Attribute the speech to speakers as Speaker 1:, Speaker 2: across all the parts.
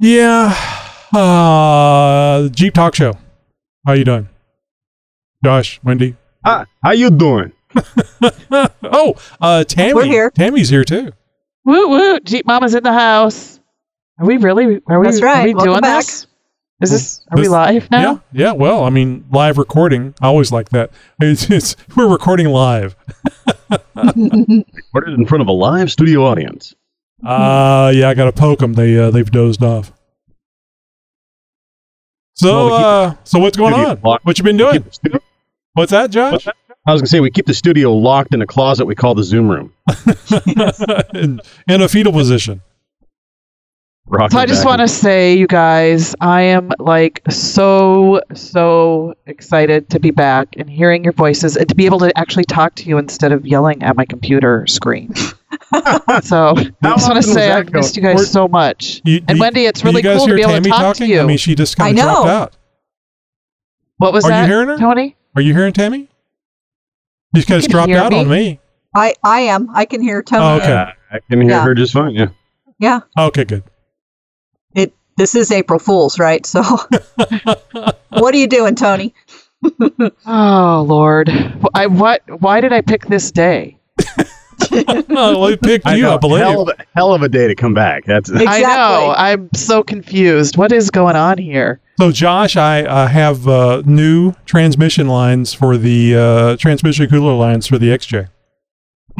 Speaker 1: Yeah. Uh, Jeep Talk Show. How you doing? Josh, Wendy.
Speaker 2: Hi, how you doing?
Speaker 1: oh, uh, Tammy.
Speaker 3: We're here.
Speaker 1: Tammy's here too.
Speaker 4: Woot woot! Jeep Mama's in the house. Are we really? Are we?
Speaker 3: That's
Speaker 4: Are
Speaker 3: right.
Speaker 4: we
Speaker 3: Welcome
Speaker 4: doing
Speaker 3: back.
Speaker 4: this? Is this? Are we live now?
Speaker 1: Yeah, yeah. Well, I mean, live recording. I always like that. It's, it's we're recording live.
Speaker 2: Recorded in front of a live studio audience.
Speaker 1: Uh yeah, I got to poke them. They uh, they've dozed off. So uh, so what's going on? What you been doing?
Speaker 2: keep the studio-
Speaker 1: What's that, Josh?
Speaker 2: I was gonna say we keep the studio locked in a closet we call the Zoom room.
Speaker 1: in, in a fetal position.
Speaker 2: Rocking
Speaker 4: So I just want to say, you guys, I am like so so excited to be back and hearing your voices and to be able to actually talk to you instead of yelling at my computer screen. so I just want to say I've missed you guys
Speaker 1: Where-
Speaker 4: so much.
Speaker 1: You-
Speaker 4: And
Speaker 1: you-
Speaker 4: Wendy, it's really
Speaker 1: guys
Speaker 4: cool to
Speaker 1: hear
Speaker 4: be able
Speaker 1: Tammy
Speaker 4: to talk
Speaker 1: talking?
Speaker 4: to you.
Speaker 1: I mean, she just kind of dropped out.
Speaker 4: what was
Speaker 1: Are you hearing her?
Speaker 4: Tony?
Speaker 1: Are you hearing Tammy? She just kind of dropped out
Speaker 4: me.
Speaker 1: on me.
Speaker 3: I I am. I can hear Tony.
Speaker 1: Oh, okay.
Speaker 2: I can hear
Speaker 3: Yeah.
Speaker 2: her just fine. Yeah.
Speaker 3: Yeah.
Speaker 1: Okay, good.
Speaker 3: It. This is April Fool's, right? So, what are you doing, Tony?
Speaker 4: Oh Lord, I what? Why did I pick this day?
Speaker 1: well, we picked you, I,
Speaker 2: know,
Speaker 1: believe.
Speaker 2: Hell of, a, hell of a day to come back. That's
Speaker 3: exactly.
Speaker 4: I know. I'm so confused. What is going on here?
Speaker 1: So, Josh, I uh, have uh, new transmission lines for the uh, transmission cooler lines for the XJ.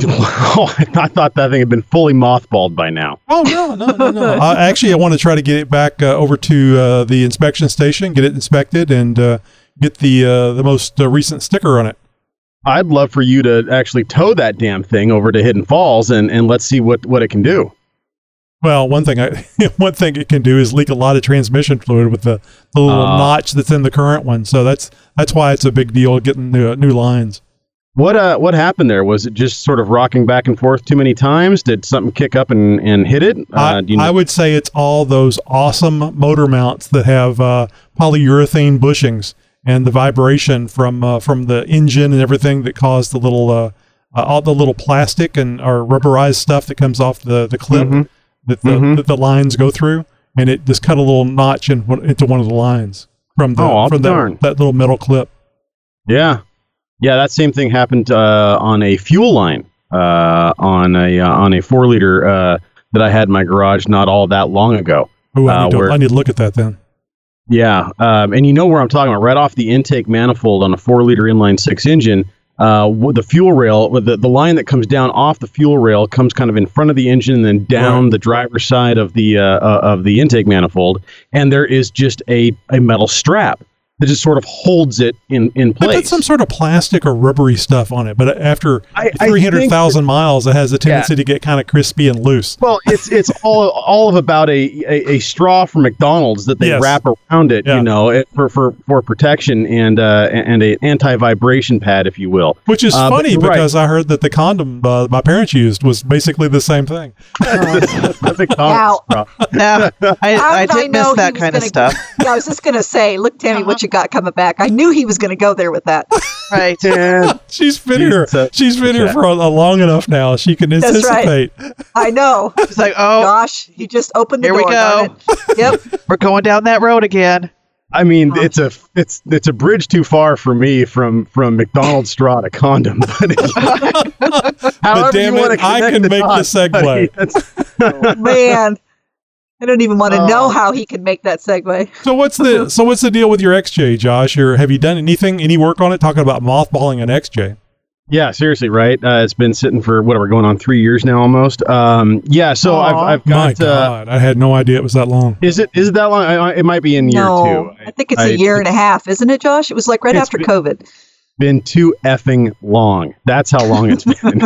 Speaker 2: Oh, I thought that thing had been fully mothballed by now.
Speaker 1: Oh no, no, no, no! uh, actually, I want to try to get it back uh, over to uh, the inspection station, get it inspected, and uh, get the uh, the most uh, recent sticker on it.
Speaker 2: I'd love for you to actually tow that damn thing over to Hidden Falls and, and let's see what, what it can do.
Speaker 1: Well, one thing I one thing it can do is leak a lot of transmission fluid with the, the little
Speaker 2: Ah.
Speaker 1: notch that's in the current one. So that's that's why it's a big deal getting new, new lines.
Speaker 2: What uh what happened there? Was it just sort of rocking back and forth too many times? Did something kick up and, and hit it? Uh,
Speaker 1: I,
Speaker 2: you know?
Speaker 1: I would say it's all those awesome motor mounts that have uh, polyurethane bushings and the vibration from uh, from the engine and everything that caused the little uh, uh, all the little plastic and or rubberized stuff that comes off the the clip
Speaker 2: Mhm.
Speaker 1: that, the,
Speaker 2: Mhm.
Speaker 1: that the lines go through, and it just cut a little notch in, into one of the lines from the
Speaker 2: Oh,
Speaker 1: from that, that little metal clip.
Speaker 2: Yeah, yeah. That same thing happened uh, on a fuel line uh, on a uh, on a four liter uh, that I had in my garage not all that long ago.
Speaker 1: Ooh, I,
Speaker 2: Uh,
Speaker 1: need to,
Speaker 2: where-
Speaker 1: I need to look at that then.
Speaker 2: Yeah, um, and you know where I'm talking about. Right off the intake manifold on a four liter inline six engine, uh, the fuel rail, the, the line that comes down off the fuel rail comes kind of in front of the engine and then down
Speaker 1: Right.
Speaker 2: the driver's side of the of the intake manifold, and there is just a, a metal strap that just sort of holds it in in
Speaker 1: I
Speaker 2: place.
Speaker 1: put some sort of plastic or rubbery stuff on it, but after
Speaker 2: I- I
Speaker 1: three hundred
Speaker 2: think
Speaker 1: thousand miles, it has a tendency to get kind of crispy and loose.
Speaker 2: Well, it's it's all all of about a, a, a straw from McDonald's that they
Speaker 1: Yes.
Speaker 2: wrap around it,
Speaker 1: Yeah.
Speaker 2: you know, it, for, for for protection and uh, and a anti vibration pad, if you will.
Speaker 1: Which is
Speaker 2: Uh,
Speaker 1: funny
Speaker 2: you're right.
Speaker 1: because I heard that the condom uh, my parents used was basically the same thing.
Speaker 2: That's McDonald's
Speaker 3: Ow.
Speaker 2: straw.
Speaker 4: No, I,
Speaker 3: How
Speaker 4: I
Speaker 3: did I know
Speaker 4: miss that kind of
Speaker 3: gonna-
Speaker 4: stuff.
Speaker 3: Yeah, I was just gonna say, look, Tammy, what you got coming back? I knew he was gonna go there with that.
Speaker 4: Right.
Speaker 2: And
Speaker 1: She's been here.
Speaker 2: She's, uh,
Speaker 1: She's been here for a, a long enough now. She can
Speaker 3: That's right.
Speaker 1: anticipate.
Speaker 3: I know.
Speaker 4: It's like, oh,
Speaker 3: Gosh, he just opened the
Speaker 4: Here we
Speaker 3: door.
Speaker 4: go.
Speaker 3: darn it. Yep.
Speaker 4: we're going down that road again.
Speaker 2: I mean, it's a it's it's a bridge too far for me from from McDonald's straw to condom. But it's-
Speaker 1: damn
Speaker 2: you
Speaker 1: it, I can
Speaker 2: the
Speaker 1: make the
Speaker 2: dots,
Speaker 1: segue.
Speaker 2: buddy. That's-
Speaker 3: Man, I don't even want to
Speaker 2: Oh.
Speaker 3: know how he can make that segue.
Speaker 1: So what's the so what's the deal with your XJ, Josh? Or have you done anything, any work on it? Talking about mothballing an XJ.
Speaker 2: Yeah, seriously, right? Uh, it's been sitting for whatever, going on three years now, almost. Um, yeah, so I've,
Speaker 4: Aw.
Speaker 2: I've
Speaker 1: My
Speaker 2: got. Uh,
Speaker 1: God, I had no idea it was that long.
Speaker 2: is it is it that long? I, I- it might be in year
Speaker 3: no,
Speaker 2: two.
Speaker 3: I think it's a year and a half, isn't it, Josh? It was like right
Speaker 2: It's
Speaker 3: after
Speaker 2: been-
Speaker 3: COVID.
Speaker 2: been too effing long. That's how long it's been.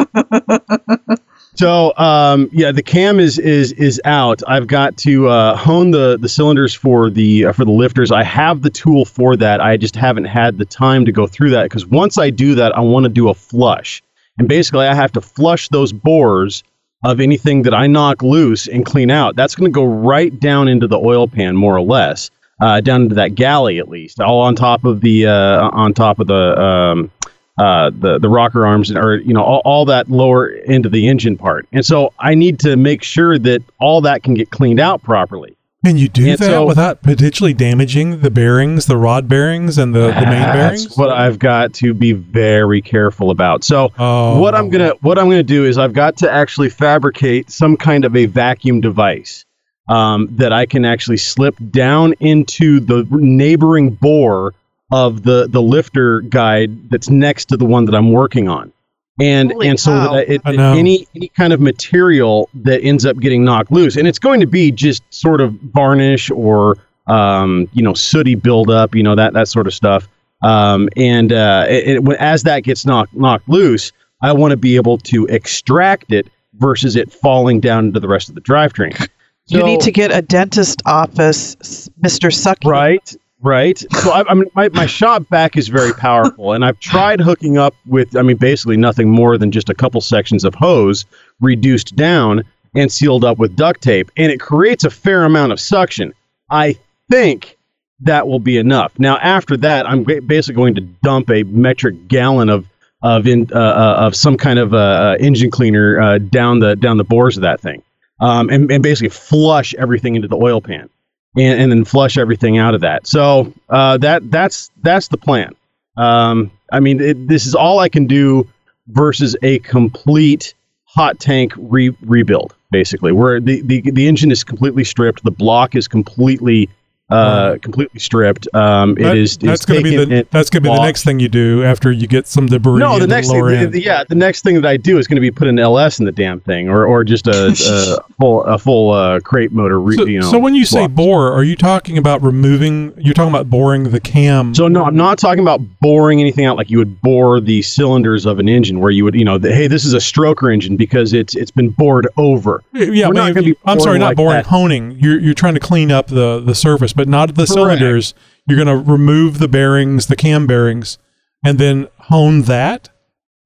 Speaker 2: So um, yeah, the cam is is is out. I've got to uh, hone the the cylinders for the uh, for the lifters. I have the tool for that. I just haven't had the time to go through that because once I do that, I want to do a flush, and basically I have to flush those bores of anything that I knock loose and clean out. That's going to go right down into the oil pan, more or less, uh, down into that galley at least, all on top of the uh, on top of the um, uh, the the rocker arms and or you know all, all that lower into the engine part. And so I need to make sure that all that can get cleaned out properly.
Speaker 1: Can you do
Speaker 2: And
Speaker 1: that
Speaker 2: so-
Speaker 1: without potentially damaging the bearings, the rod bearings, and the, the main bearings?
Speaker 2: That's what I've got to be very careful about. So
Speaker 1: Oh.
Speaker 2: what I'm gonna what I'm gonna do is I've got to actually fabricate some kind of a vacuum device um, that I can actually slip down into the neighboring bore of the the lifter guide that's next to the one that I'm working on. And
Speaker 4: Holy
Speaker 2: and so
Speaker 4: cow.
Speaker 2: that it,
Speaker 1: I
Speaker 2: any any kind of material that ends up getting knocked loose, and it's going to be just sort of varnish or um, you know sooty buildup, you know that that sort of stuff. Um, and uh, it, it, when- as that gets knocked knocked loose, I want to be able to extract it versus it falling down into the rest of the drivetrain.
Speaker 4: you need to get a dentist office, Mr. Sucky.
Speaker 2: Right, right. So I, I mean, my, my shop vac is very powerful, and I've tried hooking up with, I mean, basically nothing more than just a couple sections of hose reduced down and sealed up with duct tape, and it creates a fair amount of suction. I think that will be enough. Now, after that, I'm basically going to dump a metric gallon of of in uh, uh, of some kind of uh, uh, engine cleaner uh, down the down the bores of that thing, um, and, and basically flush everything into the oil pan and, and then flush everything out of that. So uh, that that's that's the plan. Um, I mean, it, this is all I can do versus a complete hot tank re- rebuild, basically, where the, the the engine is completely stripped, the block is completely uh, completely stripped. Um,
Speaker 1: That-
Speaker 2: it is.
Speaker 1: that's going to be the that's going to be the next thing you do after you get some debris.
Speaker 2: No, the next thing, the- the- yeah, the next thing that I do is going to be put an LS in the damn thing, or or just a, a full a full uh, crate motor. Re,
Speaker 1: so,
Speaker 2: you know,
Speaker 1: so when you say bore, are you talking about removing? You're talking about boring the cam.
Speaker 2: So no, I'm not talking about boring anything out like you would bore the cylinders of an engine, where you would, you know, the, hey, this is a stroker engine because it's it's been bored over.
Speaker 1: yeah,
Speaker 2: we're not gonna
Speaker 1: you-
Speaker 2: be
Speaker 1: I'm sorry, not
Speaker 2: like
Speaker 1: boring,
Speaker 2: that.
Speaker 1: honing. You're you're trying to clean up the the surface, but not the cylinders. You're going to remove the bearings, the cam bearings, and then hone that.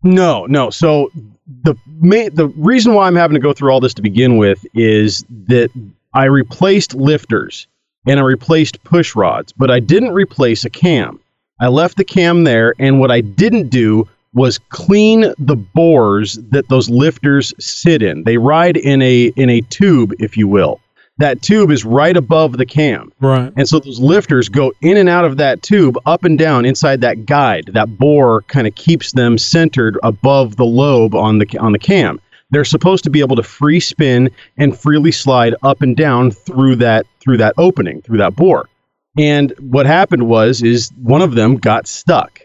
Speaker 2: No, no. So the ma- the reason why I'm having to go through all this to begin with is that I replaced lifters and I replaced push rods, but I didn't replace a cam. I left the cam there, and what I didn't do was clean the bores that those lifters sit in. They ride in a in a tube, if you will. That tube is right above the cam.
Speaker 1: Right.
Speaker 2: And so those lifters go in and out of that tube, up and down inside that guide. That bore kind of keeps them centered above the lobe on the on the cam. They're supposed to be able to free spin and freely slide up and down through that through that opening, through that bore. And what happened was is one of them got stuck.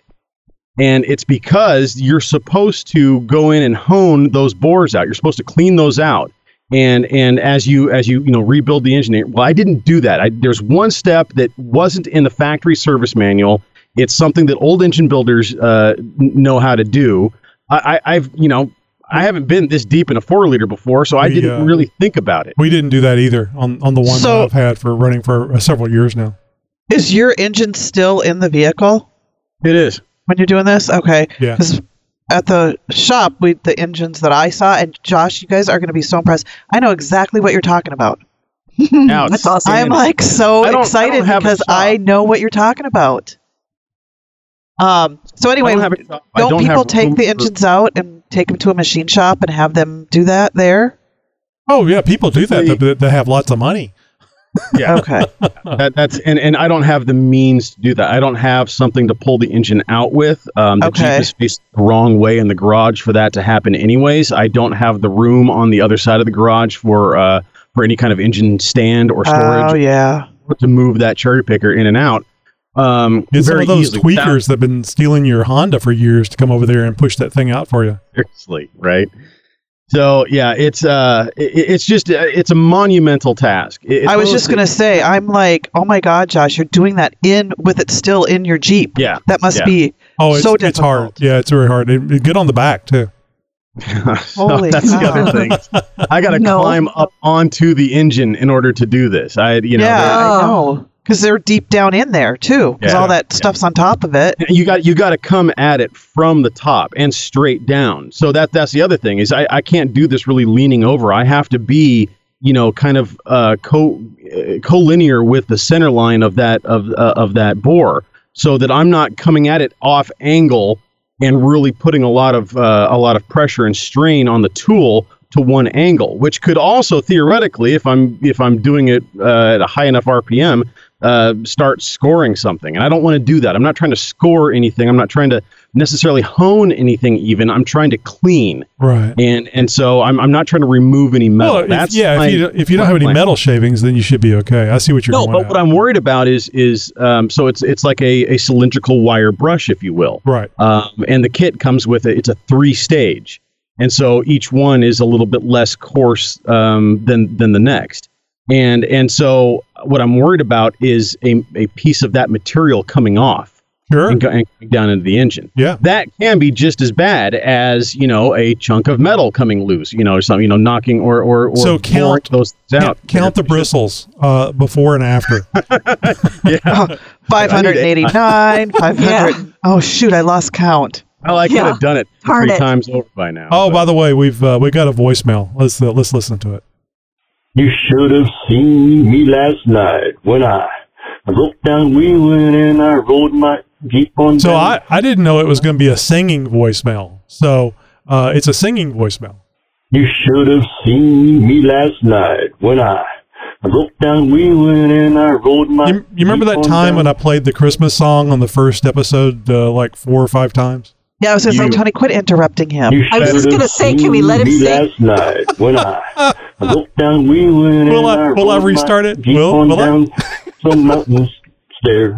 Speaker 2: And it's because you're supposed to go in and hone those bores out. You're supposed to clean those out and and as you as you you know rebuild the engine well i didn't do that I, there's one step that wasn't in the factory service manual it's something that old engine builders uh, know how to do I, I i've you know i haven't been this deep in a four liter before so i
Speaker 1: We,
Speaker 2: didn't
Speaker 1: uh,
Speaker 2: really think about it
Speaker 1: We didn't do that either on on the one
Speaker 4: So-
Speaker 1: that I've had for running for uh, several years now.
Speaker 4: Is your engine still in the vehicle
Speaker 2: it is
Speaker 4: when you're doing this? Okay.
Speaker 1: Yeah.
Speaker 4: Because at the shop, we the engines that I saw, and Josh, you guys are going to be so impressed. I know exactly what you're talking about.
Speaker 3: That's awesome.
Speaker 4: I'm like so
Speaker 2: I don't- I don't
Speaker 4: excited
Speaker 2: have a
Speaker 4: because
Speaker 2: shop.
Speaker 4: I know what you're talking about. Um. So anyway,
Speaker 2: I don't
Speaker 4: don't,
Speaker 2: have a shop. I don't
Speaker 4: people
Speaker 2: have
Speaker 4: take
Speaker 2: room
Speaker 4: the
Speaker 2: for-
Speaker 4: engines out and take them to a machine shop and have them do that there?
Speaker 1: Oh yeah, people do that.
Speaker 2: They-
Speaker 1: They, they have lots of money.
Speaker 2: Yeah
Speaker 4: Okay.
Speaker 2: that, that's and, and I don't have the means to do that. I don't have something to pull the engine out with. Um, the
Speaker 4: Okay.
Speaker 2: Jeep is faced the wrong way in the garage for that to happen. Anyways, I don't have the room on the other side of the garage for uh, for any kind of engine stand or storage
Speaker 4: oh yeah.
Speaker 2: to move that cherry picker in and out. Um,
Speaker 1: Get some of those
Speaker 2: easily,
Speaker 1: tweakers that've been stealing your Honda for years to come over there and push that thing out for you.
Speaker 2: seriously, right? So yeah, it's uh, it, it's just uh, it's a monumental task. It- it's
Speaker 4: I was just gonna say, I'm like, oh my god, Josh, you're doing that in with it still in your Jeep.
Speaker 2: Yeah,
Speaker 4: That must
Speaker 2: yeah.
Speaker 4: be
Speaker 1: Oh, it's,
Speaker 4: so difficult.
Speaker 1: it's hard. Yeah, it's very hard. It, it- get on the back too.
Speaker 2: so
Speaker 4: Holy
Speaker 2: that's the other thing. I got to
Speaker 3: No.
Speaker 2: climb up onto the engine in order to do this. I, you know,
Speaker 4: yeah,
Speaker 2: there-
Speaker 4: I
Speaker 3: Oh.
Speaker 4: Because they're deep down in there too. Because
Speaker 2: Yeah.
Speaker 4: all that stuff's on top of it.
Speaker 2: you got you got to come at it from the top and straight down. So that that's the other thing is I, I can't do this really leaning over. I have to be you know kind of uh, co uh, collinear with the center line of that of uh, of that bore, so that I'm not coming at it off angle and really putting a lot of uh, a lot of pressure and strain on the tool to one angle, which could also theoretically, if I'm if I'm doing it uh, at a high enough RPM, uh, start scoring something. And I don't want to do that. I'm not trying to score anything. I'm not trying to necessarily hone anything. Even I'm trying to clean.
Speaker 1: Right.
Speaker 2: And and so I'm, I'm not trying to remove any metal.
Speaker 1: Well, if,
Speaker 2: That's
Speaker 1: yeah.
Speaker 2: my-
Speaker 1: if you if you don't have any metal shavings, then you should be okay. I see what you're
Speaker 2: no, but
Speaker 1: at.
Speaker 2: what I'm worried about is is um, so it's it's like a, a cylindrical wire brush, if you will.
Speaker 1: right.
Speaker 2: Um, and the kit comes with it. it's a three stage, and so each one is a little bit less coarse um, than than the next. And and so what I'm worried about is a, a piece of that material coming off
Speaker 1: Sure.
Speaker 2: and going down into the engine.
Speaker 1: Yeah.
Speaker 2: That can be just as bad as you know a chunk of metal coming loose, you know, or something, you know, knocking or or, or
Speaker 1: So count-
Speaker 2: those things out.
Speaker 1: Count, count the bristles uh, before and after.
Speaker 2: Yeah,
Speaker 4: 589, 500. Oh, shoot, I lost count.
Speaker 2: well, I could
Speaker 3: Yeah.
Speaker 2: have done it
Speaker 3: Darn
Speaker 2: three
Speaker 3: it.
Speaker 2: times over by now.
Speaker 1: Oh,
Speaker 2: but-
Speaker 1: by the way, we've uh, we got a voicemail. Let's uh, let's listen to it.
Speaker 5: You should have seen me last night when I, broke down wheeling and I rode my Jeep on
Speaker 1: So
Speaker 5: down.
Speaker 1: I, I didn't know it was going to be a singing voicemail. So uh, it's a singing voicemail.
Speaker 5: You should have seen me last night when I, broke down wheeling and I rode my
Speaker 1: You, you remember that time
Speaker 5: down.
Speaker 1: when I played the Christmas song on the first episode uh, like four or five times?
Speaker 4: Yeah, I was going to say, Tony, quit interrupting him.
Speaker 3: I was just gonna say, can we let him
Speaker 5: seen me
Speaker 3: sing?
Speaker 5: last night when I, I broke down wheeling
Speaker 1: Will
Speaker 5: and
Speaker 1: I-
Speaker 5: I
Speaker 1: will I
Speaker 5: rode my
Speaker 1: restart it?
Speaker 5: Jeep
Speaker 1: Will-
Speaker 5: on
Speaker 1: will I?
Speaker 5: down some mountain stairs.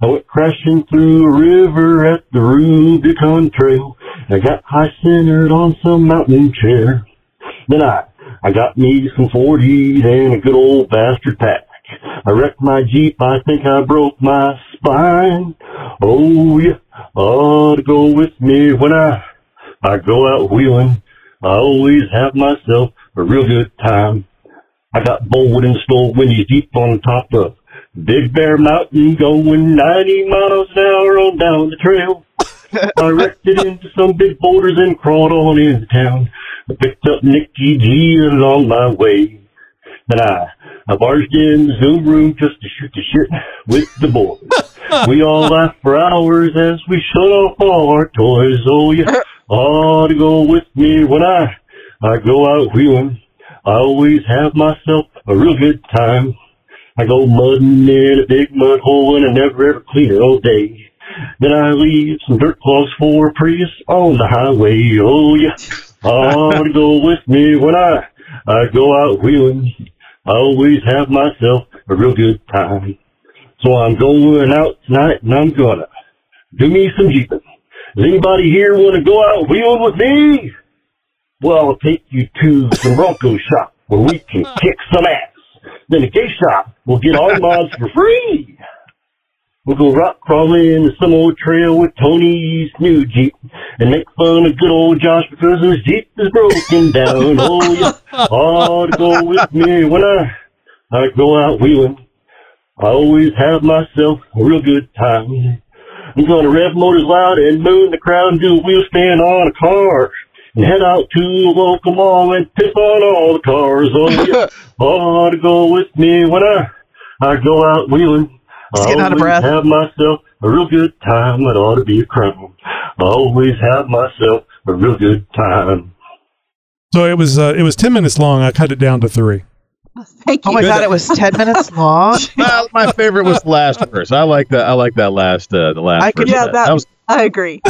Speaker 5: I went crashing through a river at the Rubicon Trail. I got high centered on some mountain chair. Then I, I got me some 40s and a good old bastard pack. I wrecked my Jeep, I think I broke my spine. Oh yeah, ought to go with me when I, I go out wheeling. I always have myself a real good time. I got bold and stole Wendy's Jeep on top of Big Bear Mountain going 90 miles an hour on down the trail. I wrecked it into some big boulders and crawled on into town. I picked up Nikki G along my way. Then I, I barged in the Zoom room just to shoot the shit with the boys. we all laughed for hours as we shut off all our toys. Oh yeah, ought to go with me when I, I go out wheeling. I always have myself a real good time. I go mudding in a big mud hole and I never ever clean it all day. Then I leave some dirt clogs for a Prius on the highway. Oh yeah, ought to go with me when I, I go out wheeling. I always have myself a real good time. So I'm going out tonight and I'm gonna do me some jeeping. Does anybody here want to go out wheeling with me? Well, I'll take you to the Bronco shop where we can kick some ass. Then the gay shop will get our mods for free. We'll go rock crawling in some old trail with Tony's new Jeep and make fun of good old Josh because his Jeep is broken down. Oh yeah, ought to go with me when I, I go out wheeling. I always have myself a real good time. I'm gonna rev motors loud and moon the crowd and do a wheel stand on a car. And head out to a local mall and piss on all the cars. Oh yeah, ought to go with me when I, I go out wheeling.
Speaker 4: Just getting out of
Speaker 5: always
Speaker 4: breath.
Speaker 5: have myself a real good time. It ought to be a crime. I always have myself a real good time.
Speaker 1: So it was uh, it was ten minutes long. I cut it down to three.
Speaker 3: Thank you.
Speaker 4: Oh my God, it was 10 minutes long.
Speaker 2: Well, my favorite was the last verse. I like that. I like that last. Uh, the last.
Speaker 4: I could-
Speaker 2: verse
Speaker 3: Yeah,
Speaker 2: that.
Speaker 3: that-
Speaker 2: that was
Speaker 3: I agree.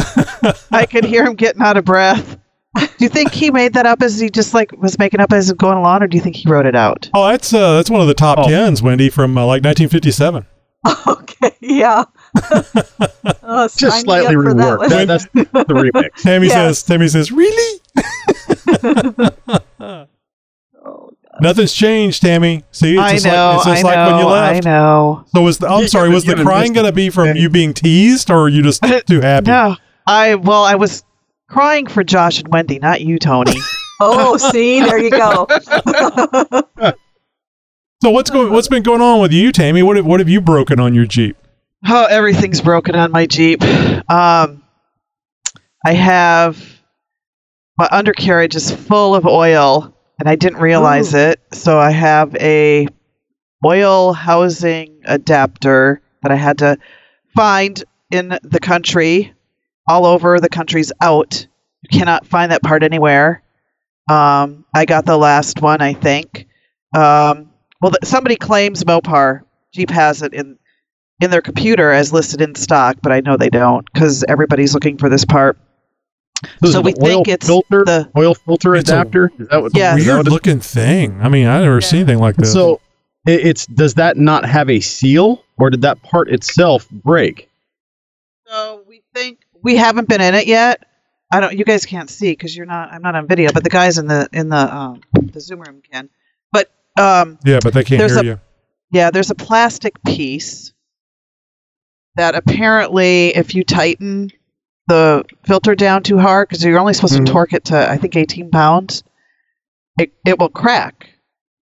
Speaker 4: I could hear him getting out of breath. Do you think he made that up as he just like was making up as going along, or do you think he wrote it out?
Speaker 1: Oh, that's uh, that's one of the top
Speaker 2: Oh.
Speaker 1: tens, Wendy, from uh, like 1957.
Speaker 3: Okay, yeah. Oh,
Speaker 2: just slightly
Speaker 3: up for that
Speaker 2: reworked. That, that's the remix.
Speaker 1: Tammy
Speaker 3: Yeah.
Speaker 1: says. Tammy says, really?
Speaker 3: Oh,
Speaker 1: Nothing's changed, Tammy. See, it's
Speaker 4: I
Speaker 1: just
Speaker 4: know,
Speaker 1: like it's just
Speaker 4: I
Speaker 1: like
Speaker 4: know,
Speaker 1: when you left.
Speaker 4: I know.
Speaker 1: So was the? I'm
Speaker 2: You
Speaker 1: sorry. Was the crying going to be from
Speaker 2: anything.
Speaker 1: you being teased, or are you just too happy?
Speaker 4: No, I well, I was crying for Josh and Wendy, not you, Tony.
Speaker 3: oh, see, there you go.
Speaker 1: So what's going? What's been going on with you, Tammy? What have, what have you broken on your Jeep?
Speaker 4: Oh, everything's broken on my Jeep. Um, I have my undercarriage is full of oil, and I didn't realize it. So I have a oil housing adapter that I had to find in the country, all over the country's out. You cannot find that part anywhere. Um, I got the last one, I think. Um, well, th- somebody claims Mopar. Jeep has it in in their computer as listed in stock, but I know they don't because everybody's looking for this part.
Speaker 2: This
Speaker 4: So we think it's
Speaker 2: filter,
Speaker 4: the-
Speaker 2: oil filter
Speaker 1: It's a-
Speaker 2: adapter. is that what?
Speaker 4: Yeah.
Speaker 2: is that
Speaker 1: Weird
Speaker 2: what
Speaker 1: looking thing. I mean, I never seen anything like this.
Speaker 2: So it, it's does that not have a seal, or did that part itself break?
Speaker 4: So we think we haven't been in it yet. I don't. You guys can't see because you're not. I'm not on video, but the guys in the in the um, the Zoom room can. But um,
Speaker 1: yeah, but they can't hear
Speaker 4: a-
Speaker 1: you.
Speaker 4: yeah, there's a plastic piece that apparently, if you tighten the filter down too hard, because you're only supposed
Speaker 1: Mhm.
Speaker 4: to torque it to I think 18 pounds, it it will crack,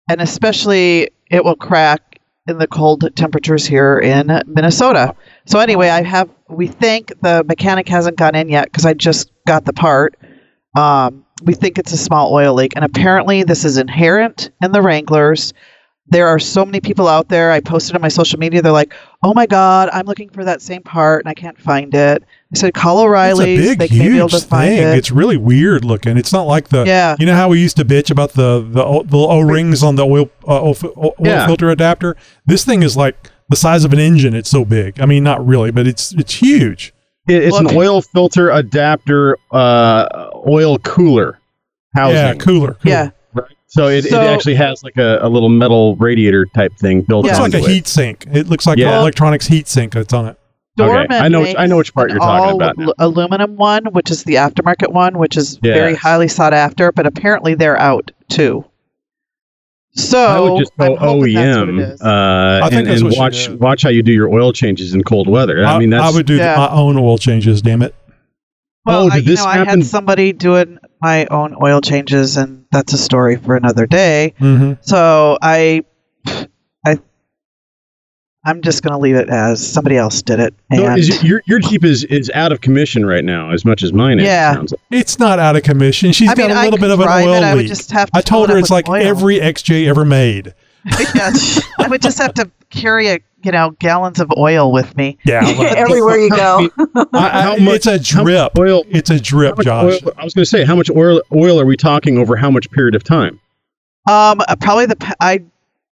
Speaker 4: and especially it will crack in the cold temperatures here in Minnesota. So anyway, I have we think the mechanic hasn't gone in yet because I just got the part. Um, we think it's a small oil leak, and apparently this is inherent in the Wranglers. There are so many people out there. I posted on my social media. They're like, "Oh my God, I'm looking for that same part and I can't find it." I said, "Call O'Reilly."
Speaker 1: It's a big,
Speaker 4: they may able
Speaker 1: huge
Speaker 4: to find
Speaker 1: thing.
Speaker 4: it."
Speaker 1: It's really weird looking. It's not like the
Speaker 4: yeah,
Speaker 1: You know how we used to bitch about the the, o- the O rings on the oil uh, oil, oil
Speaker 2: Yeah.
Speaker 1: filter adapter? This thing is like the size of an engine. It's so big. I mean, not really, but it's it's huge.
Speaker 2: It's
Speaker 4: Look-
Speaker 2: an oil filter adapter, uh, oil cooler housing.
Speaker 1: Yeah, cooler. cooler.
Speaker 4: yeah.
Speaker 2: So it,
Speaker 4: So-
Speaker 2: it actually has like a, a little metal radiator type thing built
Speaker 1: Looks
Speaker 4: Yeah.
Speaker 1: like a
Speaker 2: it.
Speaker 1: heat sink. It looks like
Speaker 2: Yeah.
Speaker 1: an electronics heat sink that's on it.
Speaker 2: Okay,
Speaker 4: Dorman
Speaker 2: I know which- I know which part you're talking about now.
Speaker 4: aluminum one, which is the aftermarket one, which is
Speaker 2: Yes.
Speaker 4: very highly sought after, but apparently they're out too. So
Speaker 2: I would just
Speaker 4: I'm
Speaker 2: go
Speaker 4: hoping that's what it
Speaker 2: OEM uh, and, and watch watch how you do your oil changes in cold weather. I, mean, that's
Speaker 1: I would do
Speaker 4: Yeah.
Speaker 1: my own oil changes. Damn it.
Speaker 4: Well,
Speaker 2: Oh,
Speaker 4: I,
Speaker 2: did
Speaker 4: you
Speaker 2: this
Speaker 4: know, I had somebody doing my own oil changes, and that's a story for another day.
Speaker 1: hmm
Speaker 4: So I, I, I'm just going to leave it as somebody else did it.
Speaker 2: So
Speaker 4: And
Speaker 2: is it- your your Jeep is is out of commission right now, as much as mine is. it
Speaker 4: Yeah.
Speaker 2: sounds like.
Speaker 1: It's not out of commission. She's
Speaker 4: I mean,
Speaker 1: got a
Speaker 4: I
Speaker 1: little
Speaker 4: could
Speaker 1: bit of an oil
Speaker 4: it, I
Speaker 1: leak.
Speaker 4: just have to
Speaker 1: I told her
Speaker 4: it
Speaker 1: it's like
Speaker 4: oil.
Speaker 1: every XJ ever made.
Speaker 4: Yeah, I would just have to carry a, you know, gallons of oil with me.
Speaker 1: Yeah, well,
Speaker 3: Everywhere you go.
Speaker 1: I-
Speaker 2: How
Speaker 1: I-
Speaker 2: much-
Speaker 1: it's a
Speaker 2: how much
Speaker 1: drip.
Speaker 2: oil?
Speaker 1: It's a drip,
Speaker 2: much
Speaker 1: Josh.
Speaker 2: oil- I was going to say, how much oil oil are we talking over how much period of time?
Speaker 4: Um, uh, probably the I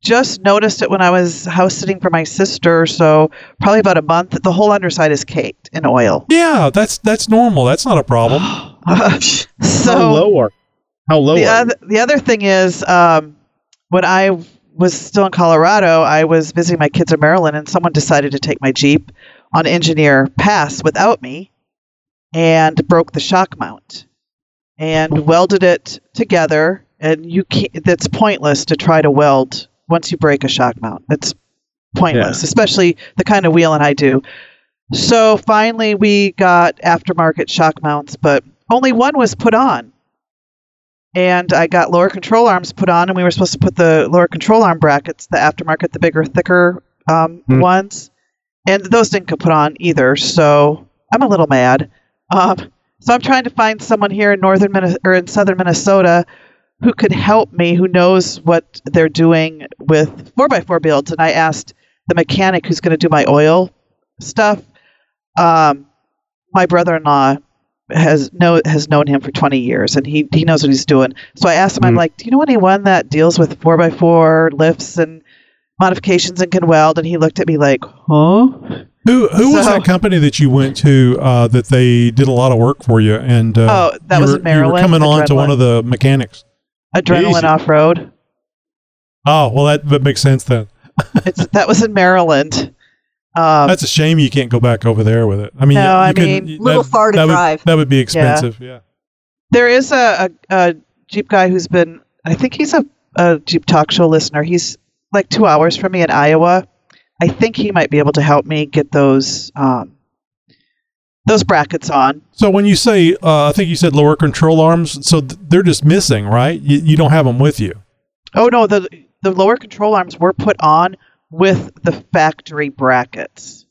Speaker 4: just noticed it when I was house sitting for my sister, so probably about a month. The whole underside is caked in oil.
Speaker 1: Yeah, that's that's normal. That's not a problem.
Speaker 4: so how
Speaker 2: low are how low
Speaker 4: the
Speaker 2: are
Speaker 4: other the other thing is, um, when I was still in Colorado, I was visiting my kids in Maryland, and someone decided to take my Jeep on Engineer Pass without me, and broke the shock mount, and welded it together. And you can't. It's pointless to try to weld once you break a shock mount. It's pointless, especially the kind of wheeling I do. So finally, we got aftermarket shock mounts, but only one was put on and I got lower control arms put on, and we were supposed to put the lower control arm brackets, the aftermarket, the bigger, thicker um,
Speaker 2: Hmm.
Speaker 4: ones, and those didn't get put on either. So I'm a little mad. Um, so I'm trying to find someone here in northern Minnesota or in southern Minnesota who could help me, who knows what they're doing with four x four builds. And I asked the mechanic who's going to do my oil stuff. Um, my brother-in-law has know has known him for 20 years and he he knows what he's doing so i asked him i'm
Speaker 2: Mhm.
Speaker 4: like do you know anyone that deals with 4x4 lifts and modifications and can weld and he looked at me like huh
Speaker 1: Who who was that company that you went to uh, that they did a lot of work for you? And uh,
Speaker 4: oh that was
Speaker 1: were,
Speaker 4: maryland
Speaker 1: You were coming on to one of the mechanics.
Speaker 4: adrenaline
Speaker 2: Easy.
Speaker 4: off-road
Speaker 1: Oh well, that, that makes sense then.
Speaker 4: it's that was in maryland um,
Speaker 1: That's a shame you can't go back over there with it. I mean,
Speaker 4: No,
Speaker 1: you
Speaker 4: I
Speaker 1: can-
Speaker 4: mean,
Speaker 1: that-
Speaker 3: little far to
Speaker 1: that would-
Speaker 3: drive.
Speaker 1: that would be expensive. Yeah.
Speaker 4: there is a, a, a jeep guy who's been i think he's a, a jeep talk show listener he's like two hours from me in iowa i think he might be able to help me get those um, those brackets on
Speaker 1: So when you say, uh, I think you said lower control arms, so th- they're just missing, right? You, you don't have them with you.
Speaker 4: oh no the the lower control arms were put on with the factory brackets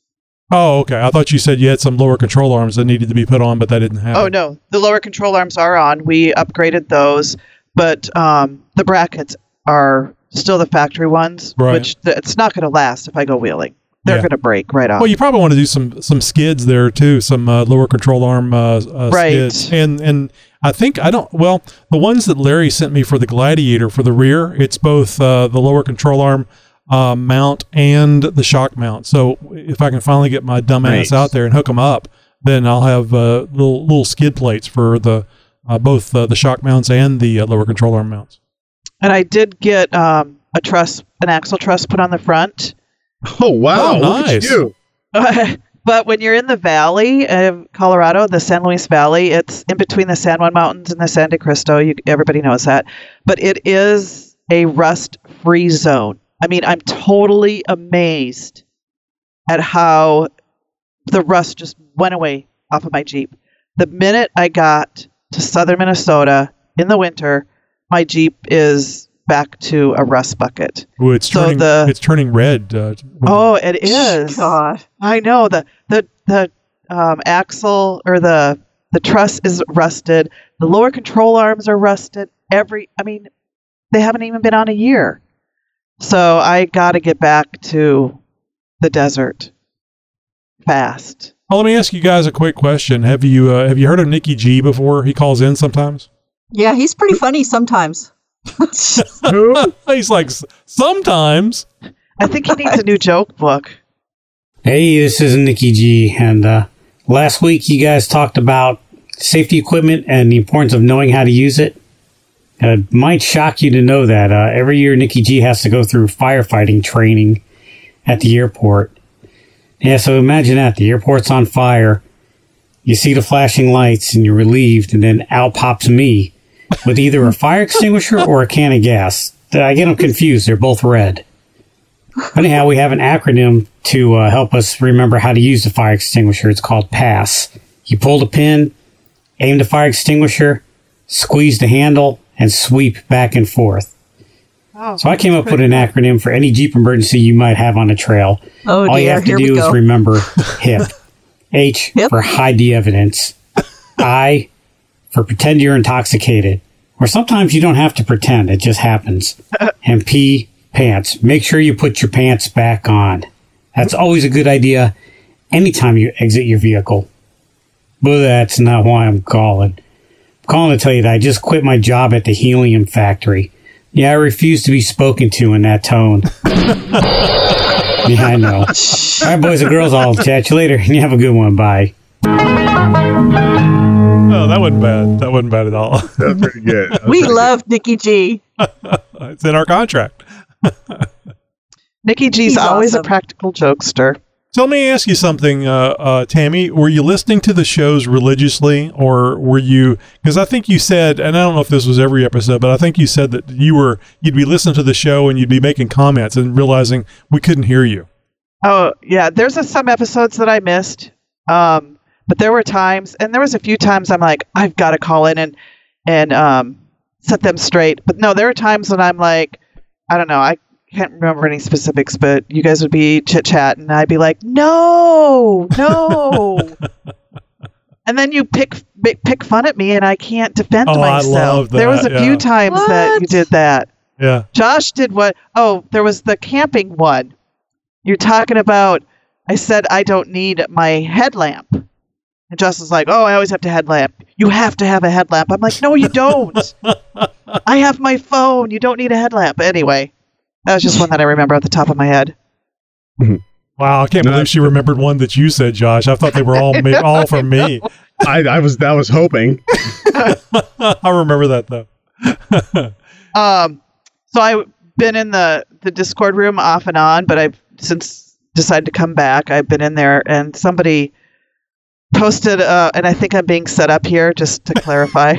Speaker 1: Oh, okay. I thought you said you had some lower control arms that needed to be put on, but that didn't happen.
Speaker 4: oh no the lower control arms are on we upgraded those but um, the brackets are still the factory ones
Speaker 1: Right.
Speaker 4: which th- it's not going to last if i go wheeling they're
Speaker 1: Yeah.
Speaker 4: going to break right off.
Speaker 1: Well, you probably want to do some some skids there too, some uh, lower control arm uh, uh,
Speaker 4: Right.
Speaker 1: skids, and and I think I don't. Well, the ones that Larry sent me for the Gladiator for the rear, it's both uh, the lower control arm uh, mount and the shock mount. So if I can finally get my dumb ass
Speaker 2: Nice.
Speaker 1: out there and hook them up, then I'll have uh, little little skid plates for the uh, both uh, the shock mounts and the uh, lower control arm mounts.
Speaker 4: and I did get um, a truss, an axle truss put on the front.
Speaker 2: Oh wow!
Speaker 1: Oh,
Speaker 2: Look at
Speaker 1: nice.
Speaker 2: you.
Speaker 4: but when you're in the valley of Colorado, the San Luis Valley, it's in between the San Juan Mountains and the San de Cristo. You, everybody knows that. But it is a rust free zone. I mean, I'm totally amazed at how the rust just went away off of my Jeep. The minute I got to southern Minnesota in the winter, my Jeep is back to a rust bucket.
Speaker 1: Ooh, it's
Speaker 4: So
Speaker 1: turning
Speaker 4: the-
Speaker 1: it's turning red. Uh,
Speaker 4: Oh, it is.
Speaker 3: God.
Speaker 4: I know the the the um, axle or the the truss is rusted. The lower control arms are rusted. Every, I mean, they haven't even been on a year. So I got to get back to the desert fast.
Speaker 1: Well, let me ask you guys a quick question. Have you uh, have you heard of Nikki G before? He calls in sometimes.
Speaker 3: Yeah, he's pretty funny sometimes.
Speaker 1: He's like sometimes.
Speaker 4: I think he needs a new joke book.
Speaker 6: Hey, this is Nikki G. And uh, last week you guys talked about safety equipment and the importance of knowing how to use it. Uh, it might shock you to know that uh, every year Nikki G has to go through firefighting training at the airport. Yeah, so imagine that the airport's on fire. You see the flashing lights and you're relieved, and then out pops me with either a fire extinguisher or a can of gas. I get them confused. They're both red. Anyhow, we have an acronym to uh, help us remember how to use the fire extinguisher. It's called PASS. You pull the pin, aim the fire extinguisher, squeeze the handle, and sweep back and forth.
Speaker 4: Oh,
Speaker 6: So I came up with an acronym for any Jeep emergency you might have on a trail.
Speaker 3: Oh
Speaker 6: All you have to
Speaker 3: here
Speaker 6: do is
Speaker 3: go.
Speaker 6: remember HIP. H
Speaker 3: Hip?
Speaker 6: for hide the evidence. I for pretend you're intoxicated. Or sometimes you don't have to pretend, it just happens. And P, pants. Make sure you put your pants back on. That's always a good idea anytime you exit your vehicle. But that's not why I'm calling. I'm calling to tell you that I just quit my job at the helium factory. Yeah, I refuse to be spoken to in that tone. yeah, I know. All right, boys and girls, I'll chat you later. You have a good one. Bye.
Speaker 1: Oh, that wasn't bad. That wasn't bad at all.
Speaker 2: That's pretty good. That's
Speaker 3: we
Speaker 2: pretty
Speaker 3: love Nikki G.
Speaker 1: it's in our contract.
Speaker 4: Nikki G's
Speaker 3: He's
Speaker 4: always
Speaker 3: awesome.
Speaker 4: a practical jokester.
Speaker 1: So let me ask you something, uh, uh, Tammy. Were you listening to the shows religiously, or were you? Because I think you said, and I don't know if this was every episode, but I think you said that you were you'd be listening to the show and you'd be making comments and realizing we couldn't hear you.
Speaker 4: Oh yeah, there's a, some episodes that I missed, um, but there were times, and there was a few times I'm like, I've got to call in and and um, set them straight. But no, there are times when I'm like, I don't know, I can't remember any specifics, but you guys would be chit chat, and I'd be like, no, no. And then you pick pick pick fun at me, and I can't defend
Speaker 1: Oh, I
Speaker 4: myself.
Speaker 1: love
Speaker 4: There was a
Speaker 1: that,
Speaker 4: few
Speaker 1: yeah.
Speaker 4: times that you did that.
Speaker 1: Yeah.
Speaker 4: Josh did what? Oh, there was the camping one. You're talking about. I said I don't need my headlamp, and Josh was like, "Oh, I always have to headlamp. You have to have a headlamp." I'm like, "No, you don't. I have my phone. You don't need a headlamp." Anyway, that was just one that I remember at the top of my head.
Speaker 1: Wow, I can't
Speaker 2: No,
Speaker 1: believe she remembered one that you said, Josh. I thought they were all ma- all from me.
Speaker 2: I, I was that was hoping.
Speaker 1: I remember that though.
Speaker 4: Um, so I've been in the the Discord room off and on, but I've since decided to come back. I've been in there, and somebody posted, uh, and I think I'm being set up here just to clarify.